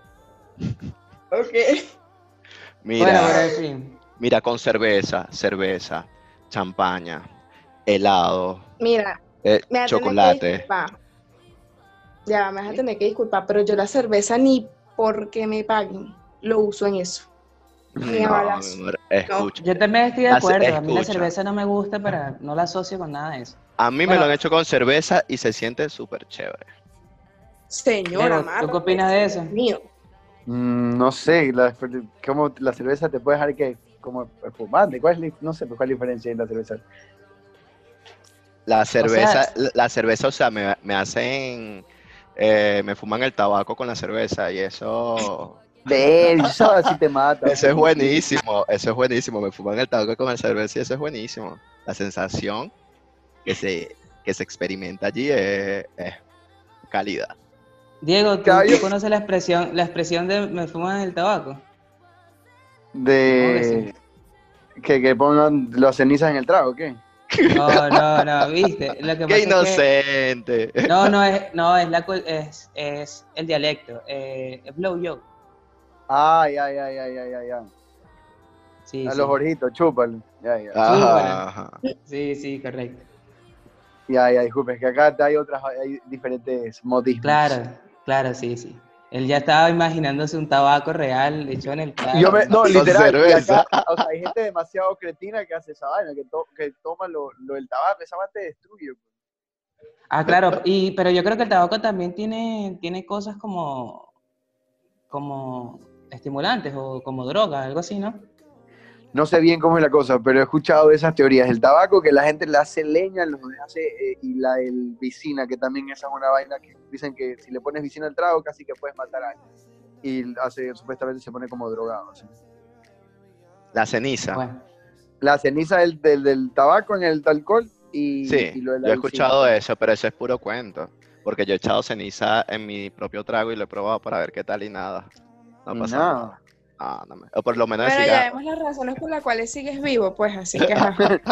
G: Ok.
C: Mira,
E: Bueno, fin.
C: mira, con cerveza, cerveza, champaña, helado,
G: Mira,
C: eh,
G: me
C: chocolate.
G: Ya, me vas a tener que disculpar, pero yo la cerveza ni porque me paguen lo uso en eso. Ni
C: No, amor, escucha.
E: Yo también estoy de acuerdo. A mí la cerveza no me gusta, pero no la asocio con nada de eso.
C: A mí me lo han hecho con cerveza y se siente súper chévere.
G: Señora, Marta,
E: ¿tú qué opinas de eso?
G: Mío.
D: Mm, no sé, la, como la cerveza te puede dejar que como espumante. ¿Cuál es, no sé pues, cuál es la diferencia en la cerveza.
C: La cerveza,
E: sea-
C: la, cerveza, o sea, me, me hacen, eh, me fuman el tabaco con la cerveza y eso,
D: Ver, eso (laughs) así te mata.
C: eso es buenísimo, eso es buenísimo, me fuman el tabaco con la cerveza y eso es buenísimo. La sensación que se, que se experimenta allí es, es calidad.
E: Diego, ¿tú, tú conoces la expresión, la expresión de me fuman el tabaco?
D: De que, que pongan las cenizas en el trago, ¿qué?
E: No, no, no, (laughs) viste. Lo que pasa
C: ¡Qué
E: es que-
C: inocente!
E: no, no es, no, es la es, es el dialecto. Eh, es blow yo.
D: Ay, ay, ay, ay, ay, ay, ay.
E: Sí,
D: A
E: sí.
D: los ojitos, chúpalo. Ya, ya.
E: Sí, sí, correcto.
D: Ya, ya, disculpe, que acá hay otras, hay diferentes modismos.
E: Claro, claro, sí, sí. Él ya estaba imaginándose un tabaco real hecho en el trago.
D: Yo me, no, literal, acá, o sea, hay gente demasiado cretina que hace esa vaina, que, to- que toma lo, lo del tabaco, esa vaina te destruye.
E: Ah, claro, y, pero yo creo que el tabaco también tiene, tiene cosas como, como estimulantes o como droga, algo así, ¿no?
D: No sé bien cómo es la cosa, pero he escuchado de esas teorías. El tabaco, que la gente le hace leña, lo hace, eh, y la del vicina, que también esa es una vaina que dicen que si le pones vicina al trago, casi que puedes matar a alguien. Y hace, supuestamente se pone como drogado.
C: La ceniza.
E: Bueno,
D: La ceniza del, del, del tabaco en el alcohol y,
C: Sí,
D: y lo de la
C: yo he
D: vicina.
C: escuchado eso, pero eso es puro cuento. Porque yo he echado ceniza en mi propio trago y lo he probado para ver qué tal y nada. No pasa
D: nada.
C: nada. Ah, no me- O por lo menos
G: Pero ya vemos las razones por las cuales sigues vivo, pues así que (laughs) (laughs)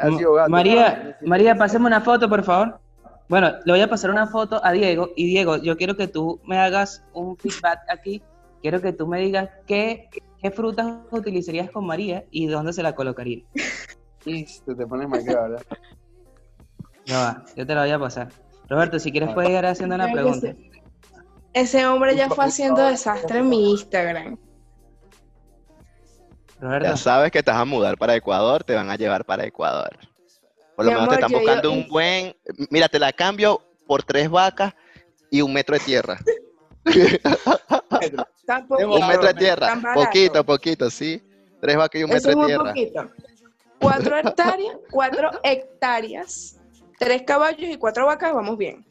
D: gato.
E: María, María, pásame una foto, por favor. Bueno, le voy a pasar una foto a Diego y Diego, yo quiero que tú me hagas un feedback aquí. Quiero que tú me digas qué, qué frutas utilizarías con María y dónde se la colocaría. (laughs)
D: Te, te pones mal ¿verdad?
E: Va, yo te la voy a pasar. Roberto, si quieres puedes ir haciendo una pregunta.
G: Ese hombre ya fue haciendo desastre en mi Instagram.
C: Ya sabes que te vas a mudar para Ecuador, te van a llevar para Ecuador. Por lo
G: Mi
C: menos te están buscando
G: yo-
C: un buen. Mira, te la cambio por tres vacas y un metro de tierra. (laughs)
G: Tampoco.
C: Un metro de tierra. Poquito, poquito, sí. Tres vacas y un
G: Eso
C: metro
G: es
C: de tierra.
G: poquito. Cuatro (laughs) hectáreas, cuatro hectáreas, tres caballos y cuatro vacas, vamos bien.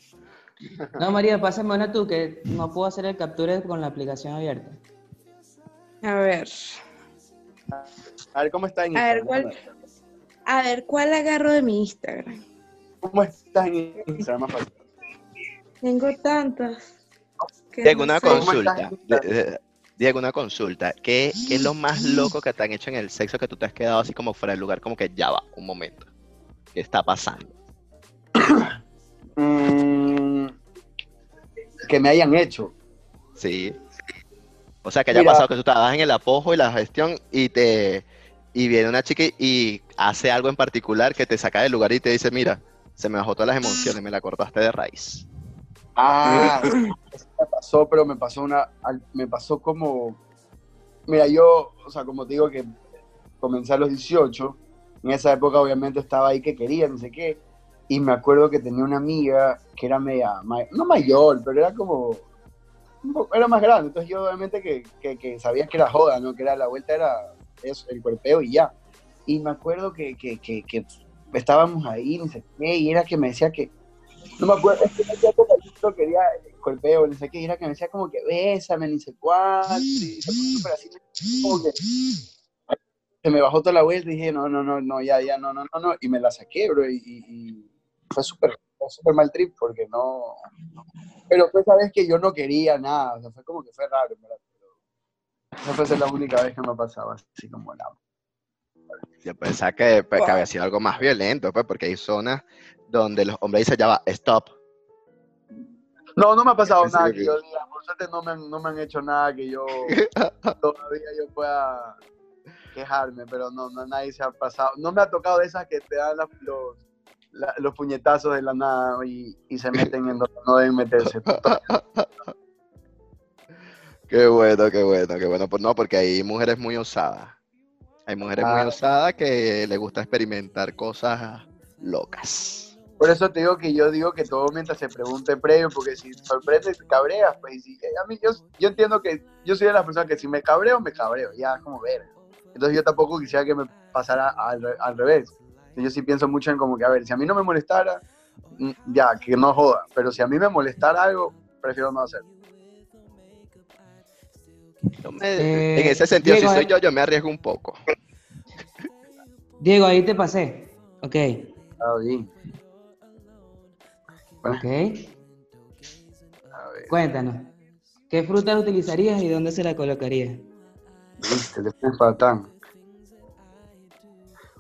E: No, María, pásame una tú, que no puedo hacer el capture con la aplicación abierta.
G: A ver,
D: A ver, ¿cómo está en
G: a ver
D: Instagram?
G: cuál, a ver cuál agarro de mi Instagram.
D: ¿Cómo estás en Instagram? Más fácil.
G: Tengo tantas.
C: Diego,
G: no
C: una
G: sé.
D: ¿Cómo
C: consulta. De- de- Diego, una consulta. ¿Qué, qué es lo más loco que te han hecho en el sexo que tú te has quedado así como fuera del lugar? Como que ya va, un momento. ¿Qué está pasando? (coughs)
D: Mm, que me hayan hecho.
C: Sí. O sea, que haya
D: Mira.
C: pasado que tú estabas en el apojo y la gestión y te y viene una chica y hace algo en particular que te saca del lugar y te dice, mira, se me bajó todas las emociones, me la cortaste de raíz.
D: Ah, (laughs) eso me pasó, pero me pasó una, me pasó como, mira, yo, o sea, como te digo que comencé a los 18, en esa época obviamente estaba ahí que quería, no sé qué, y me acuerdo que tenía una amiga que era media, no mayor, pero era como, era más grande, entonces yo obviamente que, que, que sabía que era joda, ¿no? Que era la vuelta era eso, el cuerpeo y ya. Y me acuerdo que, que, que, estábamos ahí, no sé qué, y era que me decía que, no me acuerdo, es que me decía que quería cuerpeo, no sé qué, y era que me decía como que bésame, ni sé cuánto, y se puso así, como que se me bajó toda la vuelta y dije, no, no, no, no, ya, ya, no, no, no, no, y me la saqué, bro, y- y fue súper, súper mal trip, porque no, pero fue esa vez que yo no quería nada, o sea, fue como que fue raro, esa fue la única vez que me pasaba así como la...
C: Yo pensaba que, pues, que había sido algo más violento, pues, porque hay zonas donde los hombres dicen, ya va, stop.
D: No, no me ha pasado nada
C: que-
D: yo diga, por suerte no me, han- no me han hecho nada que yo (laughs) todavía yo pueda quejarme, pero no, no, nadie se ha pasado, no me ha tocado de esas que te dan las- los, la- los puñetazos de la nada y, y se meten en donde no deben meterse. (laughs)
C: Qué bueno, qué bueno, qué bueno. Pues no, porque hay mujeres muy osadas. Hay mujeres muy osadas que les gusta experimentar cosas locas.
D: Por eso te digo que yo digo que todo mientras se pregunte previo, porque si sorprende te cabreas, pues y si, eh, a mí yo, yo entiendo que yo soy de las personas que si me cabreo, me cabreo, ya como ver. Entonces yo tampoco quisiera que me pasara al, al revés. Yo sí pienso mucho en como que, a ver, si a mí no me molestara, mm, ya, que no joda, pero si a mí me molestara algo, prefiero no hacerlo.
C: Me-
E: Eh,
C: en ese sentido,
E: Diego,
C: si soy
E: eh.
C: yo, yo me arriesgo un poco.
E: Diego, ahí te pasé. Ok,
D: Ah, bien. Bueno,
E: ok.
D: a ver,
E: Cuéntanos. ¿Qué frutas utilizarías y dónde se la colocarías?
D: viste, te pones patán.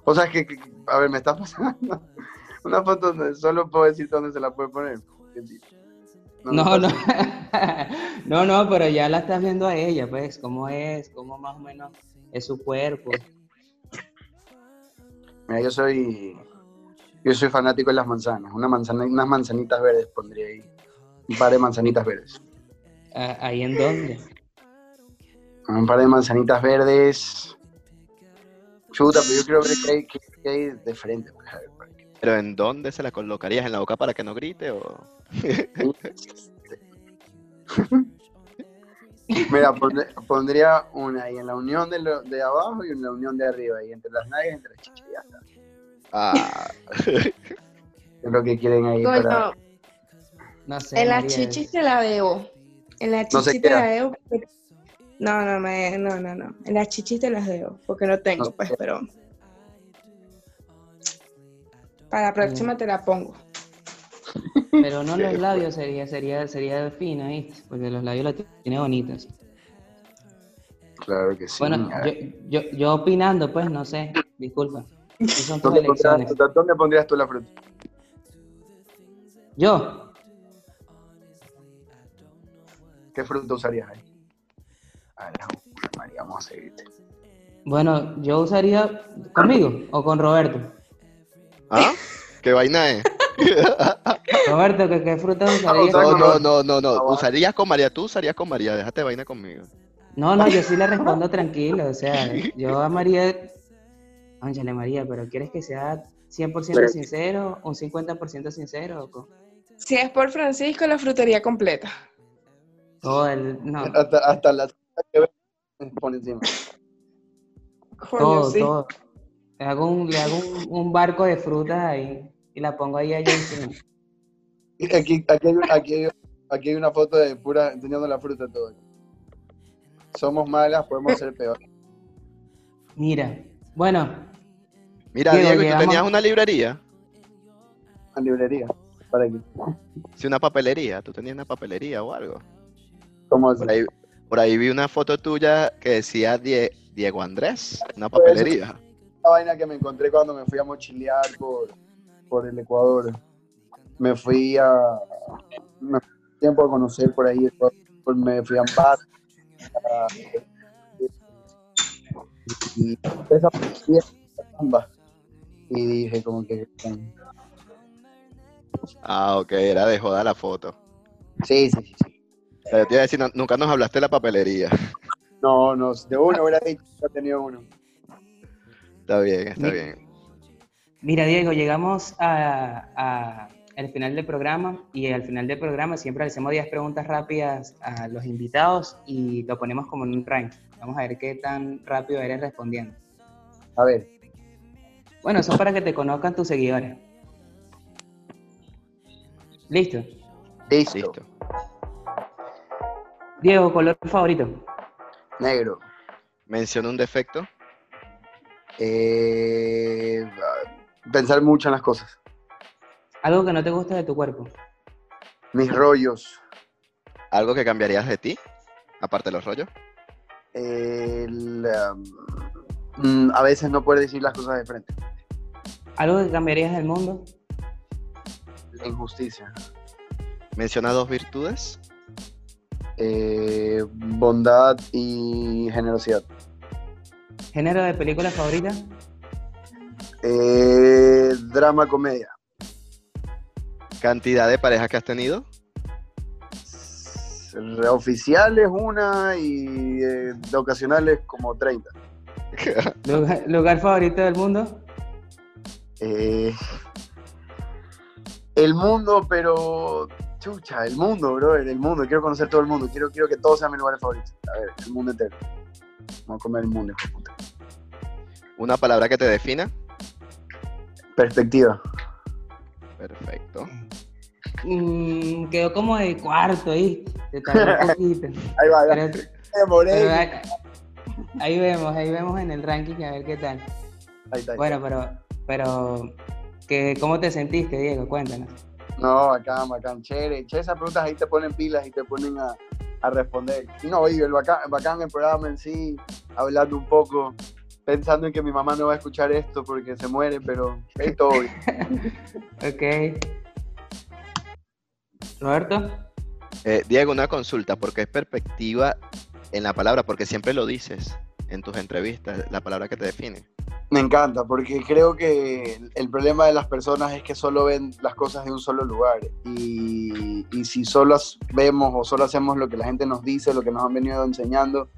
D: O sea, que, que- a ver, me está pasando (laughs) una foto donde solo puedo decir dónde se la puede poner.
E: No, no. (laughs) No, no, pero ya la estás viendo a ella, pues, cómo es, cómo más o menos es su cuerpo.
D: Mira, yo soy, yo soy fanático de las manzanas. Una manzana, unas manzanitas verdes pondría ahí. Un par de manzanitas verdes.
E: Ah, ¿Ahí en dónde?
D: Un par de manzanitas verdes. Chuta, pero yo quiero ver qué hay, qué- hay de frente. pues.
C: Pero ¿en dónde se la colocarías? ¿En la boca para que no grite? O... (laughs)
D: Mira, pondría una ahí en la unión de, lo- de abajo y en la unión de arriba, y entre las nalgas y entre las chichas. ya está.
C: Ah, (laughs)
D: Es lo que quieren ahí para...
E: No sé.
G: en la
E: María,
G: chichis te la debo. En la
D: No se
G: chichis te
D: queda.
G: la debo. porque- No, no, me, no, no, no. En las chichis te las debo, porque no tengo,
D: No
G: pues, pero. Para la próxima te la pongo.
E: Pero no (laughs) los labios sería, sería, sería fina, ¿viste? Porque los labios la tiene bonitos.
D: Claro que sí.
E: Bueno, yo, yo, yo opinando, pues, no sé, disculpa. Son
D: ¿Dónde, pondrías. ¿Dónde pondrías tú la fruta?
E: Yo,
D: ¿Qué fruta usarías ahí? A María, vamos a seguirte.
E: bueno, yo usaría conmigo o con Roberto.
C: ¿Ah? ¿Qué vaina es? (laughs)
E: Roberto, ¿qué, qué fruta usarías?
C: No, no, no, no, no.
D: Bueno.
C: ¿Usarías con María? Tú usarías con María. Déjate vaina conmigo.
E: No, no, yo sí le respondo (laughs) tranquilo. O sea, yo a María. Ángele María, pero quieres que sea 100% sincero, un 50% sincero. o
G: Si es por Francisco, la frutería completa.
E: Todo el, no,
D: Hasta, hasta la por encima.
G: Coño,
E: todo,
G: sí.
E: todo. Le hago, un, le hago un, un barco de frutas ahí y la pongo ahí allá encima.
D: Y Aquí, aquí, hay, aquí, hay, aquí hay una foto de pura enseñando la fruta todo. Somos malas, podemos ser peor.
E: Mira, bueno,
C: Mira,
E: Diego,
C: Diego, ¿y tú tenías una librería?
D: En librería. ¿Para qué?
C: Sí, una papelería. ¿Tú tenías una papelería o algo?
D: ¿Cómo así?
C: Por ahí, por ahí vi una foto tuya que decía Die- Diego Andrés, una
D: Pues,
C: papelería.
D: Una vaina que me encontré cuando me fui a mochilear por, por el Ecuador. Me fui a. Me fui tiempo a conocer por ahí. Ecuador, Me fui a Ambar. a- Y esa. Y dije, como que.
C: Ah, ok, era de joda la foto.
D: Sí, sí, sí.
C: Yo te iba a decir, no- nunca nos hablaste de la papelería.
D: No, no, de uno hubiera dicho que ha tenido uno.
C: Está bien, está
E: Mi-
C: bien.
E: mira Diego, llegamos a, a- al final del programa y al final del programa siempre le hacemos 10 preguntas rápidas a los invitados y lo ponemos como en un ranking. Vamos a ver qué tan rápido eres respondiendo.
D: A ver,
E: Bueno, eso es para que te conozcan tus seguidores. ¿Listo?
D: listo.
C: Listo.
E: Diego, color favorito.
D: Negro.
C: Menciona un defecto.
D: Eh, pensar mucho en las cosas.
E: Algo que no te gusta de tu cuerpo.
D: Mis rollos.
C: ¿Algo que cambiarías de ti? Aparte de los rollos.
D: El, um, a veces no poder decir las cosas de frente.
E: Algo que cambiarías del mundo.
D: La injusticia.
C: Menciona dos virtudes.
D: Eh, bondad y generosidad.
E: Género de película favorita.
D: Eh, drama, comedia.
C: Cantidad de parejas que has tenido.
D: Oficiales una y eh, de ocasionales como 30. (laughs)
E: Lugar, lugar favorito del mundo.
D: Eh, el mundo, pero. Chucha, el mundo, brother, el mundo. Quiero conocer todo el mundo. Quiero, quiero que todos sean mis lugares favoritos. A ver, el mundo entero. Vamos a comer el mundo, hijo de puta.
C: Una palabra que te defina.
D: Perspectiva.
C: Perfecto.
E: Mm, quedó como de cuarto ahí. Te un poquito.
D: Ahí va.
E: Pero- pero ahí, ahí vemos, ahí vemos en el ranking a ver qué tal.
D: Ahí está, ahí
E: Bueno, pero, pero, ¿qué, ¿cómo te sentiste, Diego? Cuéntanos.
D: No, bacán, bacán, chévere. Che, esas preguntas ahí te ponen pilas y te ponen a, a responder. Y no, y el bacán, bacán el programa en sí, hablando un poco, pensando en que mi mamá no va a escuchar esto porque se muere, pero es todo bien. (laughs)
E: Ok. Roberto.
C: Eh, Diego, una consulta, porque es perspectiva en la palabra, porque siempre lo dices en tus entrevistas, la palabra que te define.
D: Me encanta, porque creo que el- problema de las personas es que solo ven las cosas de un solo lugar. Y, y si solo vemos o solo hacemos lo que la gente nos dice, lo que nos han venido enseñando,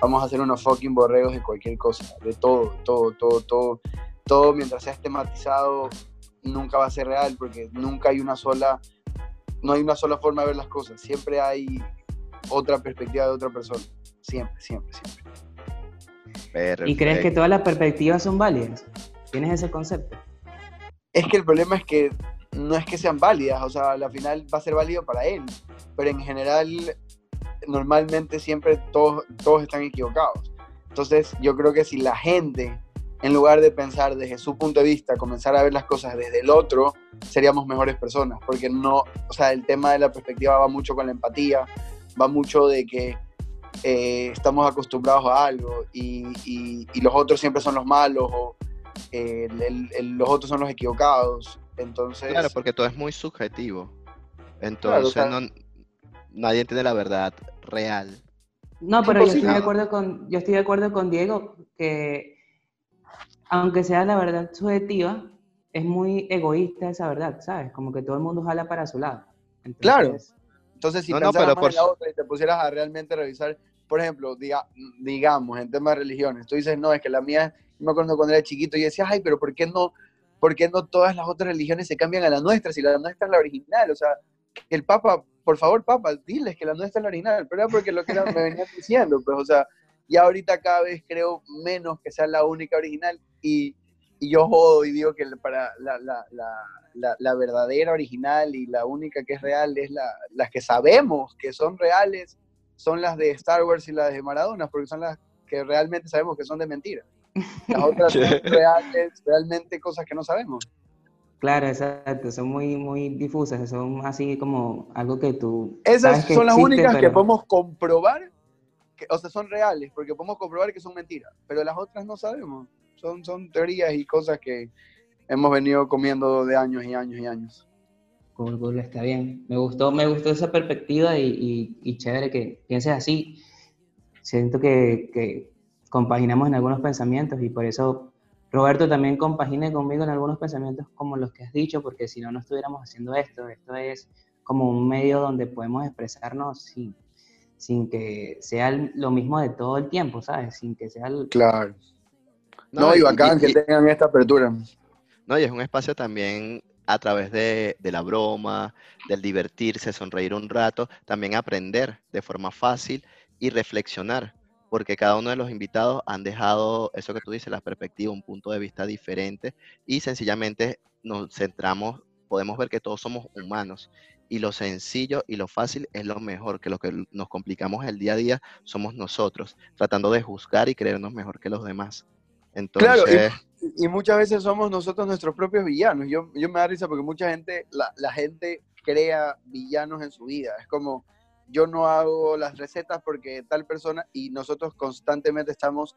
D: vamos a ser unos fucking borregos de cualquier cosa, de todo, todo, todo, todo. Todo mientras sea tematizado, nunca va a ser real, porque nunca hay una sola, no hay una sola forma de ver las cosas. Siempre hay otra perspectiva de otra persona. Siempre, siempre, siempre.
C: Perfecto.
E: ¿Y crees que todas las perspectivas son válidas? ¿Tienes ese concepto?
D: Es que el problema es que no es que sean válidas, o sea, al final va a ser válido para él, pero en general, normalmente siempre todos, todos están equivocados. Entonces, yo creo que si la gente, en lugar de pensar desde su punto de vista, comenzar a ver las cosas desde el otro, seríamos mejores personas, porque no, o sea, el tema de la perspectiva va mucho con la empatía, va mucho de que eh, estamos acostumbrados a algo y, y- y los otros siempre son los malos o eh, el- el- el- los otros son los equivocados. Entonces,
C: Claro, porque todo es muy subjetivo. Entonces, no, nadie tiene la verdad real.
E: No, pero yo estoy, de acuerdo con, yo estoy de acuerdo con Diego que aunque sea la verdad subjetiva, es muy egoísta esa verdad, ¿sabes? Como que todo el mundo jala para su lado. Entonces,
D: Claro. entonces si
C: No, no, pero
D: más
C: por
D: en la otra y te pusieras a realmente revisar, por ejemplo, diga, digamos, en temas de religiones, tú dices, no, es que la mía, yo me acuerdo cuando era chiquito y decías, ay, pero ¿por qué no, ¿por qué no todas las otras religiones se cambian a la nuestra si la nuestra es la original? O sea, el Papa, por favor, Papa, diles que la nuestra es la original, pero era porque lo que era- me venían diciendo, pues, o sea, ya ahorita cada vez creo menos que sea la única original y, y yo jodo y digo que para la, la, la, la, verdadera original y la única que es real es la, las que sabemos que son reales, son las de Star Wars y las de Maradona, porque son las que realmente sabemos que son de mentira. Las otras (laughs) son reales, realmente cosas que no sabemos.
E: Claro, exacto, son muy, muy difusas, son así como algo que tú...
D: Esas
E: sabes que
D: son las
E: existe,
D: únicas que
E: pero-
D: podemos comprobar, que, o sea, son reales, porque podemos comprobar que son mentiras, pero las otras no sabemos. Son, son teorías y cosas que hemos venido comiendo de años y años y años.
E: Cool, cool, está bien. Me gustó, me gustó esa perspectiva y, y- y chévere que pienses así. Siento que, que compaginamos en algunos pensamientos y por eso Roberto también compagine conmigo en algunos pensamientos como los que has dicho, porque si no, no estuviéramos haciendo esto. Esto es como un medio donde podemos expresarnos sin, sin que sea lo mismo de todo el tiempo, ¿sabes? Sin que sea el...
D: Claro. No, y bacán que tengan esta apertura.
C: No, y es un espacio también a través de, de la broma, del divertirse, sonreír un rato, también aprender de forma fácil y reflexionar, porque cada uno de los invitados han dejado eso que tú dices, la perspectiva, un punto de vista diferente y sencillamente nos centramos, podemos ver que todos somos humanos y lo sencillo y lo fácil es lo mejor, que lo que nos complicamos el día a día somos nosotros, tratando de juzgar y creernos mejor que los demás. Entonces,
D: Claro, y, y muchas veces somos nosotros nuestros propios villanos. Yo, yo me da risa porque mucha gente, la, la gente crea villanos en su vida. Es como, yo no hago las recetas porque tal persona y nosotros constantemente estamos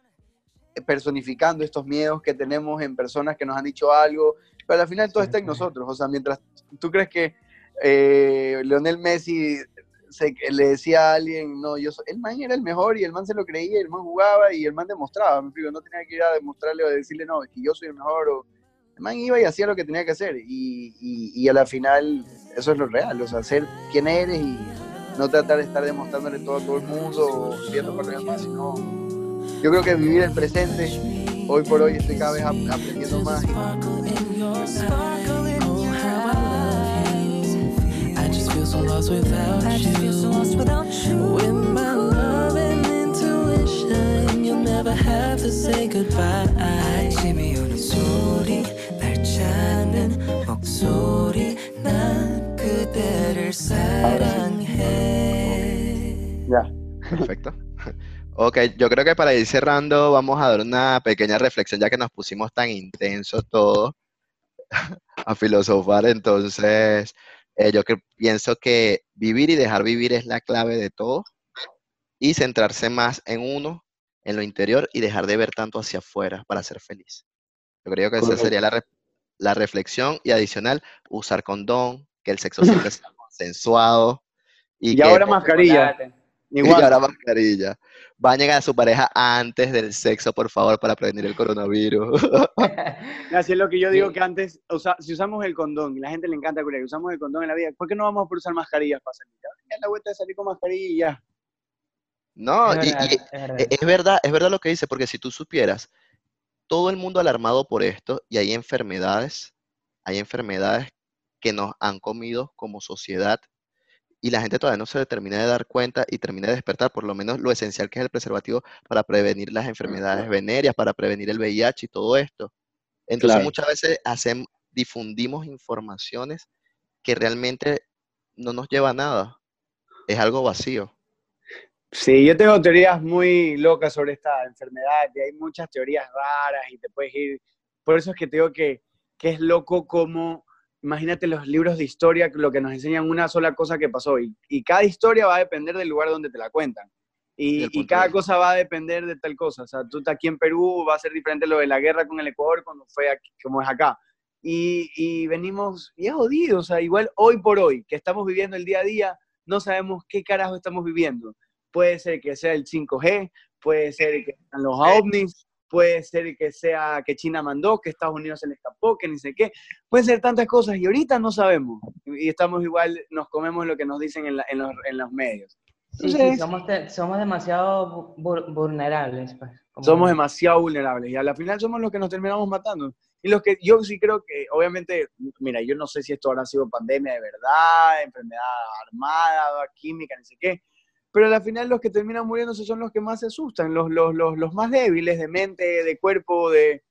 D: personificando estos miedos que tenemos en personas que nos han dicho algo, pero al final todo está en nosotros. O sea, mientras tú crees que eh, Leonel Messi se, le decía a alguien, no, yo soy, el man era el mejor y el man se lo creía, el man jugaba y el man demostraba, me explico, no tenía que ir a demostrarle o decirle, no, es que yo soy el mejor, o el man iba y hacía lo que tenía que hacer, y, y, y a la final eso es lo real, o sea, ser quien eres y no tratar de estar demostrándole todo a todo el mundo o subiendo por demás, sino yo creo que vivir el presente, hoy por hoy estoy cada vez ap- aprendiendo más.
B: just feel so lost without you. With my love and intuition, you'll never have to say goodbye. 아침이 오는 소리, 날 찾는 목소리, 난 그대를 사랑해.
D: Ya.
C: Perfecto. Ok, yo creo que para ir cerrando vamos a dar una pequeña reflexión ya que nos pusimos tan intensos todos (laughs) a filosofar. Entonces, eh, yo que pienso que vivir y dejar vivir es la clave de todo y centrarse más en uno, en lo interior y dejar de ver tanto hacia afuera para ser feliz. Yo creo que esa sería la, re- la reflexión y adicional, usar condón, que el sexo siempre (laughs) sea consensuado y,
D: Y
C: que
D: ahora mascarilla. Igual.
C: ahora mascarilla. Bañen a su pareja antes del sexo, por favor, para prevenir el coronavirus. (laughs)
D: Así es lo que yo digo
E: Sí.
D: que antes, o sea, si usamos el condón, y la gente le encanta que usamos el condón en la vida, ¿por qué no vamos por usar mascarillas para salir? Ya, la vuelta de salir con mascarilla y ya.
C: No,
E: Es
C: y,
E: verdad,
C: y
E: es verdad.
C: e- es verdad, es verdad lo que dice, porque si tú supieras, todo el mundo alarmado por esto y hay enfermedades, hay enfermedades que nos han comido como sociedad y la gente todavía no se termina de dar cuenta y termina de despertar por lo menos lo esencial que es el preservativo para prevenir las enfermedades venéreas, para prevenir el VIH y todo esto. Entonces
D: Claro.
C: muchas veces hacemos, difundimos informaciones que realmente no nos lleva a nada. Es algo vacío.
D: Sí, yo tengo teorías muy locas sobre esta enfermedad y hay muchas teorías raras y te puedes ir. Por eso es que te digo que, que es loco como, imagínate los libros de historia, lo que nos enseñan una sola cosa que pasó y, y cada historia va a depender del lugar donde te la cuentan.
C: Y
D: Y, cada cosa va a depender de tal cosa. O sea, tú estás aquí en Perú, va a ser diferente lo de la guerra con el Ecuador cuando fue aquí, como es acá. Y, y venimos, y es jodido, o sea, igual hoy por hoy, que estamos viviendo el día a día, no sabemos qué carajo estamos viviendo. Puede ser que sea el 5G, puede ser que sean los ovnis, puede ser que sea que China mandó, que Estados Unidos se le escapó, que ni sé qué. Pueden ser tantas cosas y ahorita no sabemos. Y estamos igual, nos comemos lo que nos dicen en, la- en los, en los medios.
E: Sí, sí,
D: Entonces-
E: somos, somos demasiado vu- vulnerables. pues, como-
D: Somos demasiado vulnerables y a la final somos los que nos terminamos matando. Y los que yo sí creo que, obviamente, mira, yo no sé si esto habrá sido pandemia de verdad, enfermedad armada, química, ni sé qué, pero al final los que terminan muriéndose son los que más se asustan, los, los, los, los más débiles de mente, de cuerpo, de...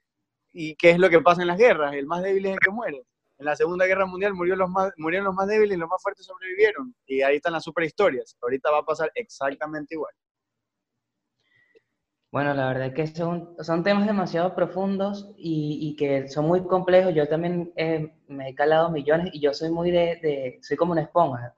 D: ¿Y qué es lo que pasa en las guerras? El más débil es el que muere. En la Segunda Guerra Mundial murió los más, murieron los más débiles y los más fuertes sobrevivieron. Y ahí están las super historias. Ahorita va a pasar exactamente igual.
E: Bueno, la verdad es que son, son temas demasiado profundos y, y que son muy complejos. Yo también eh, me he calado millones y yo soy muy de, de- soy como una esponja.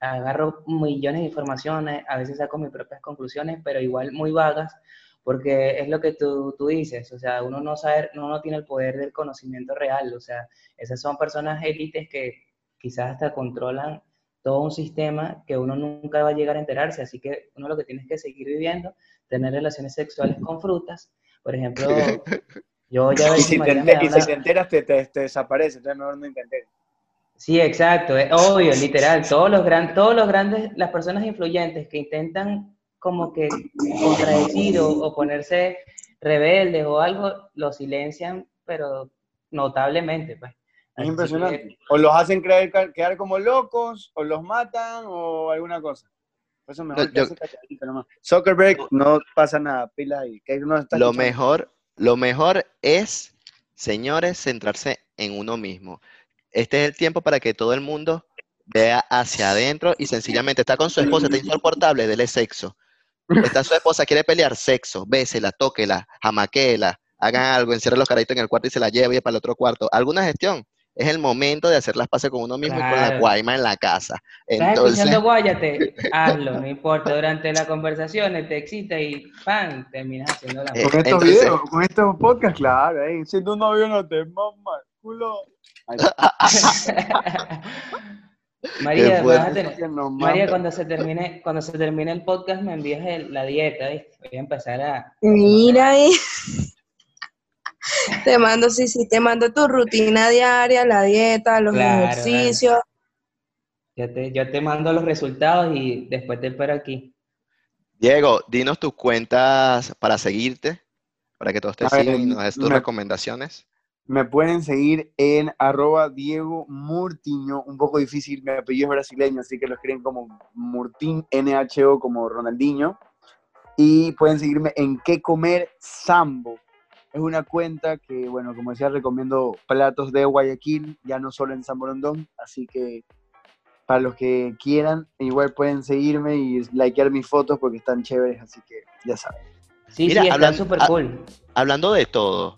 E: Agarro millones de informaciones, a veces saco mis propias conclusiones, pero igual muy vagas, porque es lo que tú, tú dices, o sea, uno no sabe, uno no tiene el poder del conocimiento real, o sea, esas son personas élites que quizás hasta controlan todo un sistema que uno nunca va a llegar a enterarse, así que uno lo que tiene es que seguir viviendo, tener relaciones sexuales con frutas, por (laughs) ejemplo, yo ya
D: Y si, te, y si te enteras, te, te, te desaparece, entonces mejor no intentar.
E: Sí, exacto, es obvio, literal. Todos los, gran, todos los grandes, las personas influyentes que intentan como que contradecir o, o ponerse rebeldes o algo, lo silencian, pero notablemente, pues.
D: Es
E: Así
D: impresionante.
E: que,
D: O los hacen creer, quedar como locos, o los matan, o alguna cosa. Por eso mejor
C: Yo- yo-.
D: Zuckerberg, no pasa nada, pila ahí. Que no está
C: Lo
D: escuchando.
C: mejor, lo mejor es, señores, centrarse en uno mismo. Este es el tiempo para que todo el mundo vea hacia adentro y sencillamente está con su esposa, está insoportable, dele sexo. Está su esposa, quiere pelear, sexo, bésela, tóquela, jamaquela, hagan algo, encierre los caritos en el cuarto y se la lleve para el otro cuarto. Alguna gestión. Es el momento de hacer las pases con uno mismo y con la guayma en la casa.
E: ¿Estás
C: Entonces,
E: escuchando Guayate? Hazlo, no importa. Durante la conversación te excita y ¡pam! terminas haciendo la
C: Eh,
D: Con estos
C: Entonces-
D: videos, con estos podcasts, claro. ahí. Si tu novio no te mama, culo.
E: María, vas a tener- María, cuando se termine, cuando se termine el podcast me envías el- la dieta, ¿viste? Voy a empezar a...
G: Mira ahí. Te mando, sí, sí, te mando tu rutina diaria, la dieta, los
E: Claro,
G: ejercicios.
E: Yo te, yo te mando los resultados y después te espero aquí.
C: Diego, dinos tus cuentas para seguirte, para que todos te sigan y nos des tus
D: me-
C: recomendaciones.
D: Me pueden seguir en arroba Diego Murtiño, un poco difícil, mi apellido es brasileño, así que lo escriben como Murtín, NHO, como Ronaldinho. Y pueden seguirme en qué comer Sambo. Es una cuenta que, bueno, como decía, recomiendo platos de Guayaquil, ya no solo en San Borondón, así que para los que quieran, igual pueden seguirme y likear mis fotos porque están chéveres, así que ya saben.
E: Sí,
C: Mira,
E: sí, está súper cool.
C: Hablando de todo,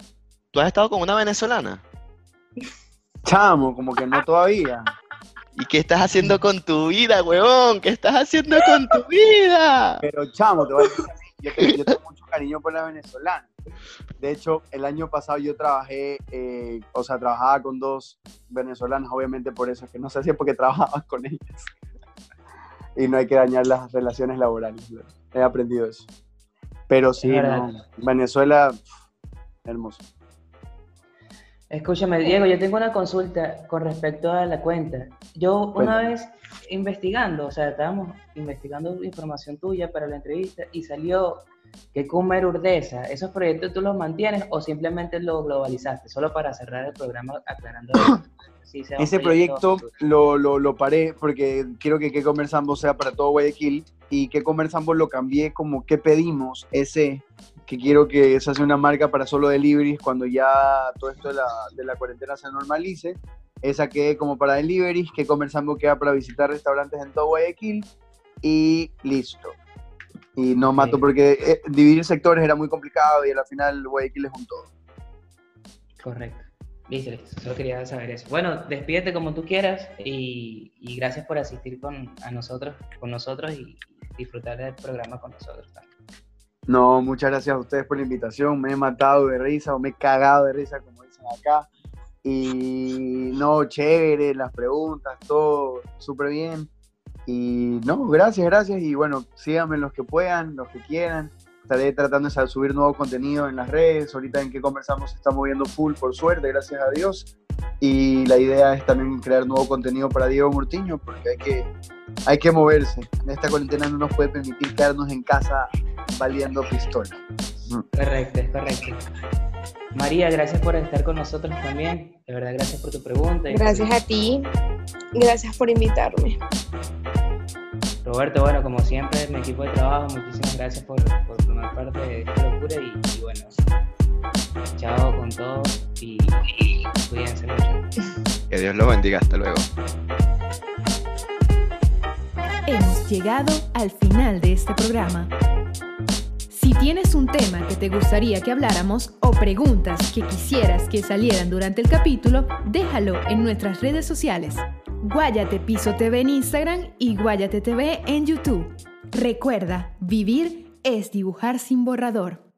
C: ¿tú has estado con una venezolana?
D: Chamo, como que no todavía.
C: ¿Y qué estás haciendo con tu vida, huevón? ¿Qué estás haciendo con tu vida?
D: Pero chamo, te voy a decir a mí, yo, te- yo tengo mucho cariño por la venezolana. De hecho, el año pasado yo trabajé, eh, o sea, trabajaba con dos venezolanas, obviamente por eso es que no sé si es porque trabajaba con ellas. y no hay que dañar las relaciones laborales. He aprendido eso. Pero sí,
E: Es
D: no,
E: verdad.
D: Venezuela, hermoso.
E: Escúchame, Diego, yo tengo una consulta con respecto a la cuenta. Yo una
D: Cuéntame.
E: vez investigando, o sea, estábamos investigando información tuya para la entrevista y salió que Comer Urdesa, ¿esos proyectos tú los mantienes o simplemente los globalizaste? Solo para cerrar el programa aclarando (clears throat) sea
D: Ese proyecto lo, lo, lo paré porque quiero que Qué Comer Sambo sea para todo Guayaquil y Qué Comer Sambo lo cambié como que pedimos ese que quiero que se hace una marca para solo deliveries cuando ya todo esto de la, de la cuarentena se normalice. Esa quede como para deliveries, que Comer Sambo queda para visitar restaurantes en todo Guayaquil y listo. Y no mato porque eh, dividir sectores era muy complicado y al final Guayaquil es un todo.
E: Correcto. Listo, listo. Solo quería saber eso. Bueno, despídete como tú quieras y, y gracias por asistir con, a nosotros, con nosotros y disfrutar del programa con nosotros también.
D: No, muchas gracias a ustedes por la invitación. Me he matado de risa o me he cagado de risa, como dicen acá. Y no, chévere, las preguntas, todo súper bien. Y no, gracias, gracias. Y bueno, síganme los que puedan, los que quieran. Estaré tratando de subir nuevo contenido en las redes. Ahorita en que conversamos se está moviendo full, por suerte, gracias a Dios. Y la idea es también crear nuevo contenido para Diego Murtiño, porque hay que, hay que moverse. En esta cuarentena no nos puede permitir quedarnos en casa valiendo pistola.
E: Correcto, es correcto. María, gracias por estar con nosotros también. De verdad, gracias por tu pregunta.
G: Gracias a ti. Gracias por invitarme.
E: Roberto, bueno, como siempre, mi equipo de trabajo, muchísimas gracias por, por formar parte de esta locura y, y bueno, chao con todo y, y cuídense mucho.
C: Que Dios los bendiga. Hasta luego.
A: Hemos llegado al final de este programa. Si tienes un tema que te gustaría que habláramos o preguntas que quisieras que salieran durante el capítulo, déjalo en nuestras redes sociales. Guayate Piso TV en Instagram y Guayate TV en YouTube. Recuerda, vivir es dibujar sin borrador.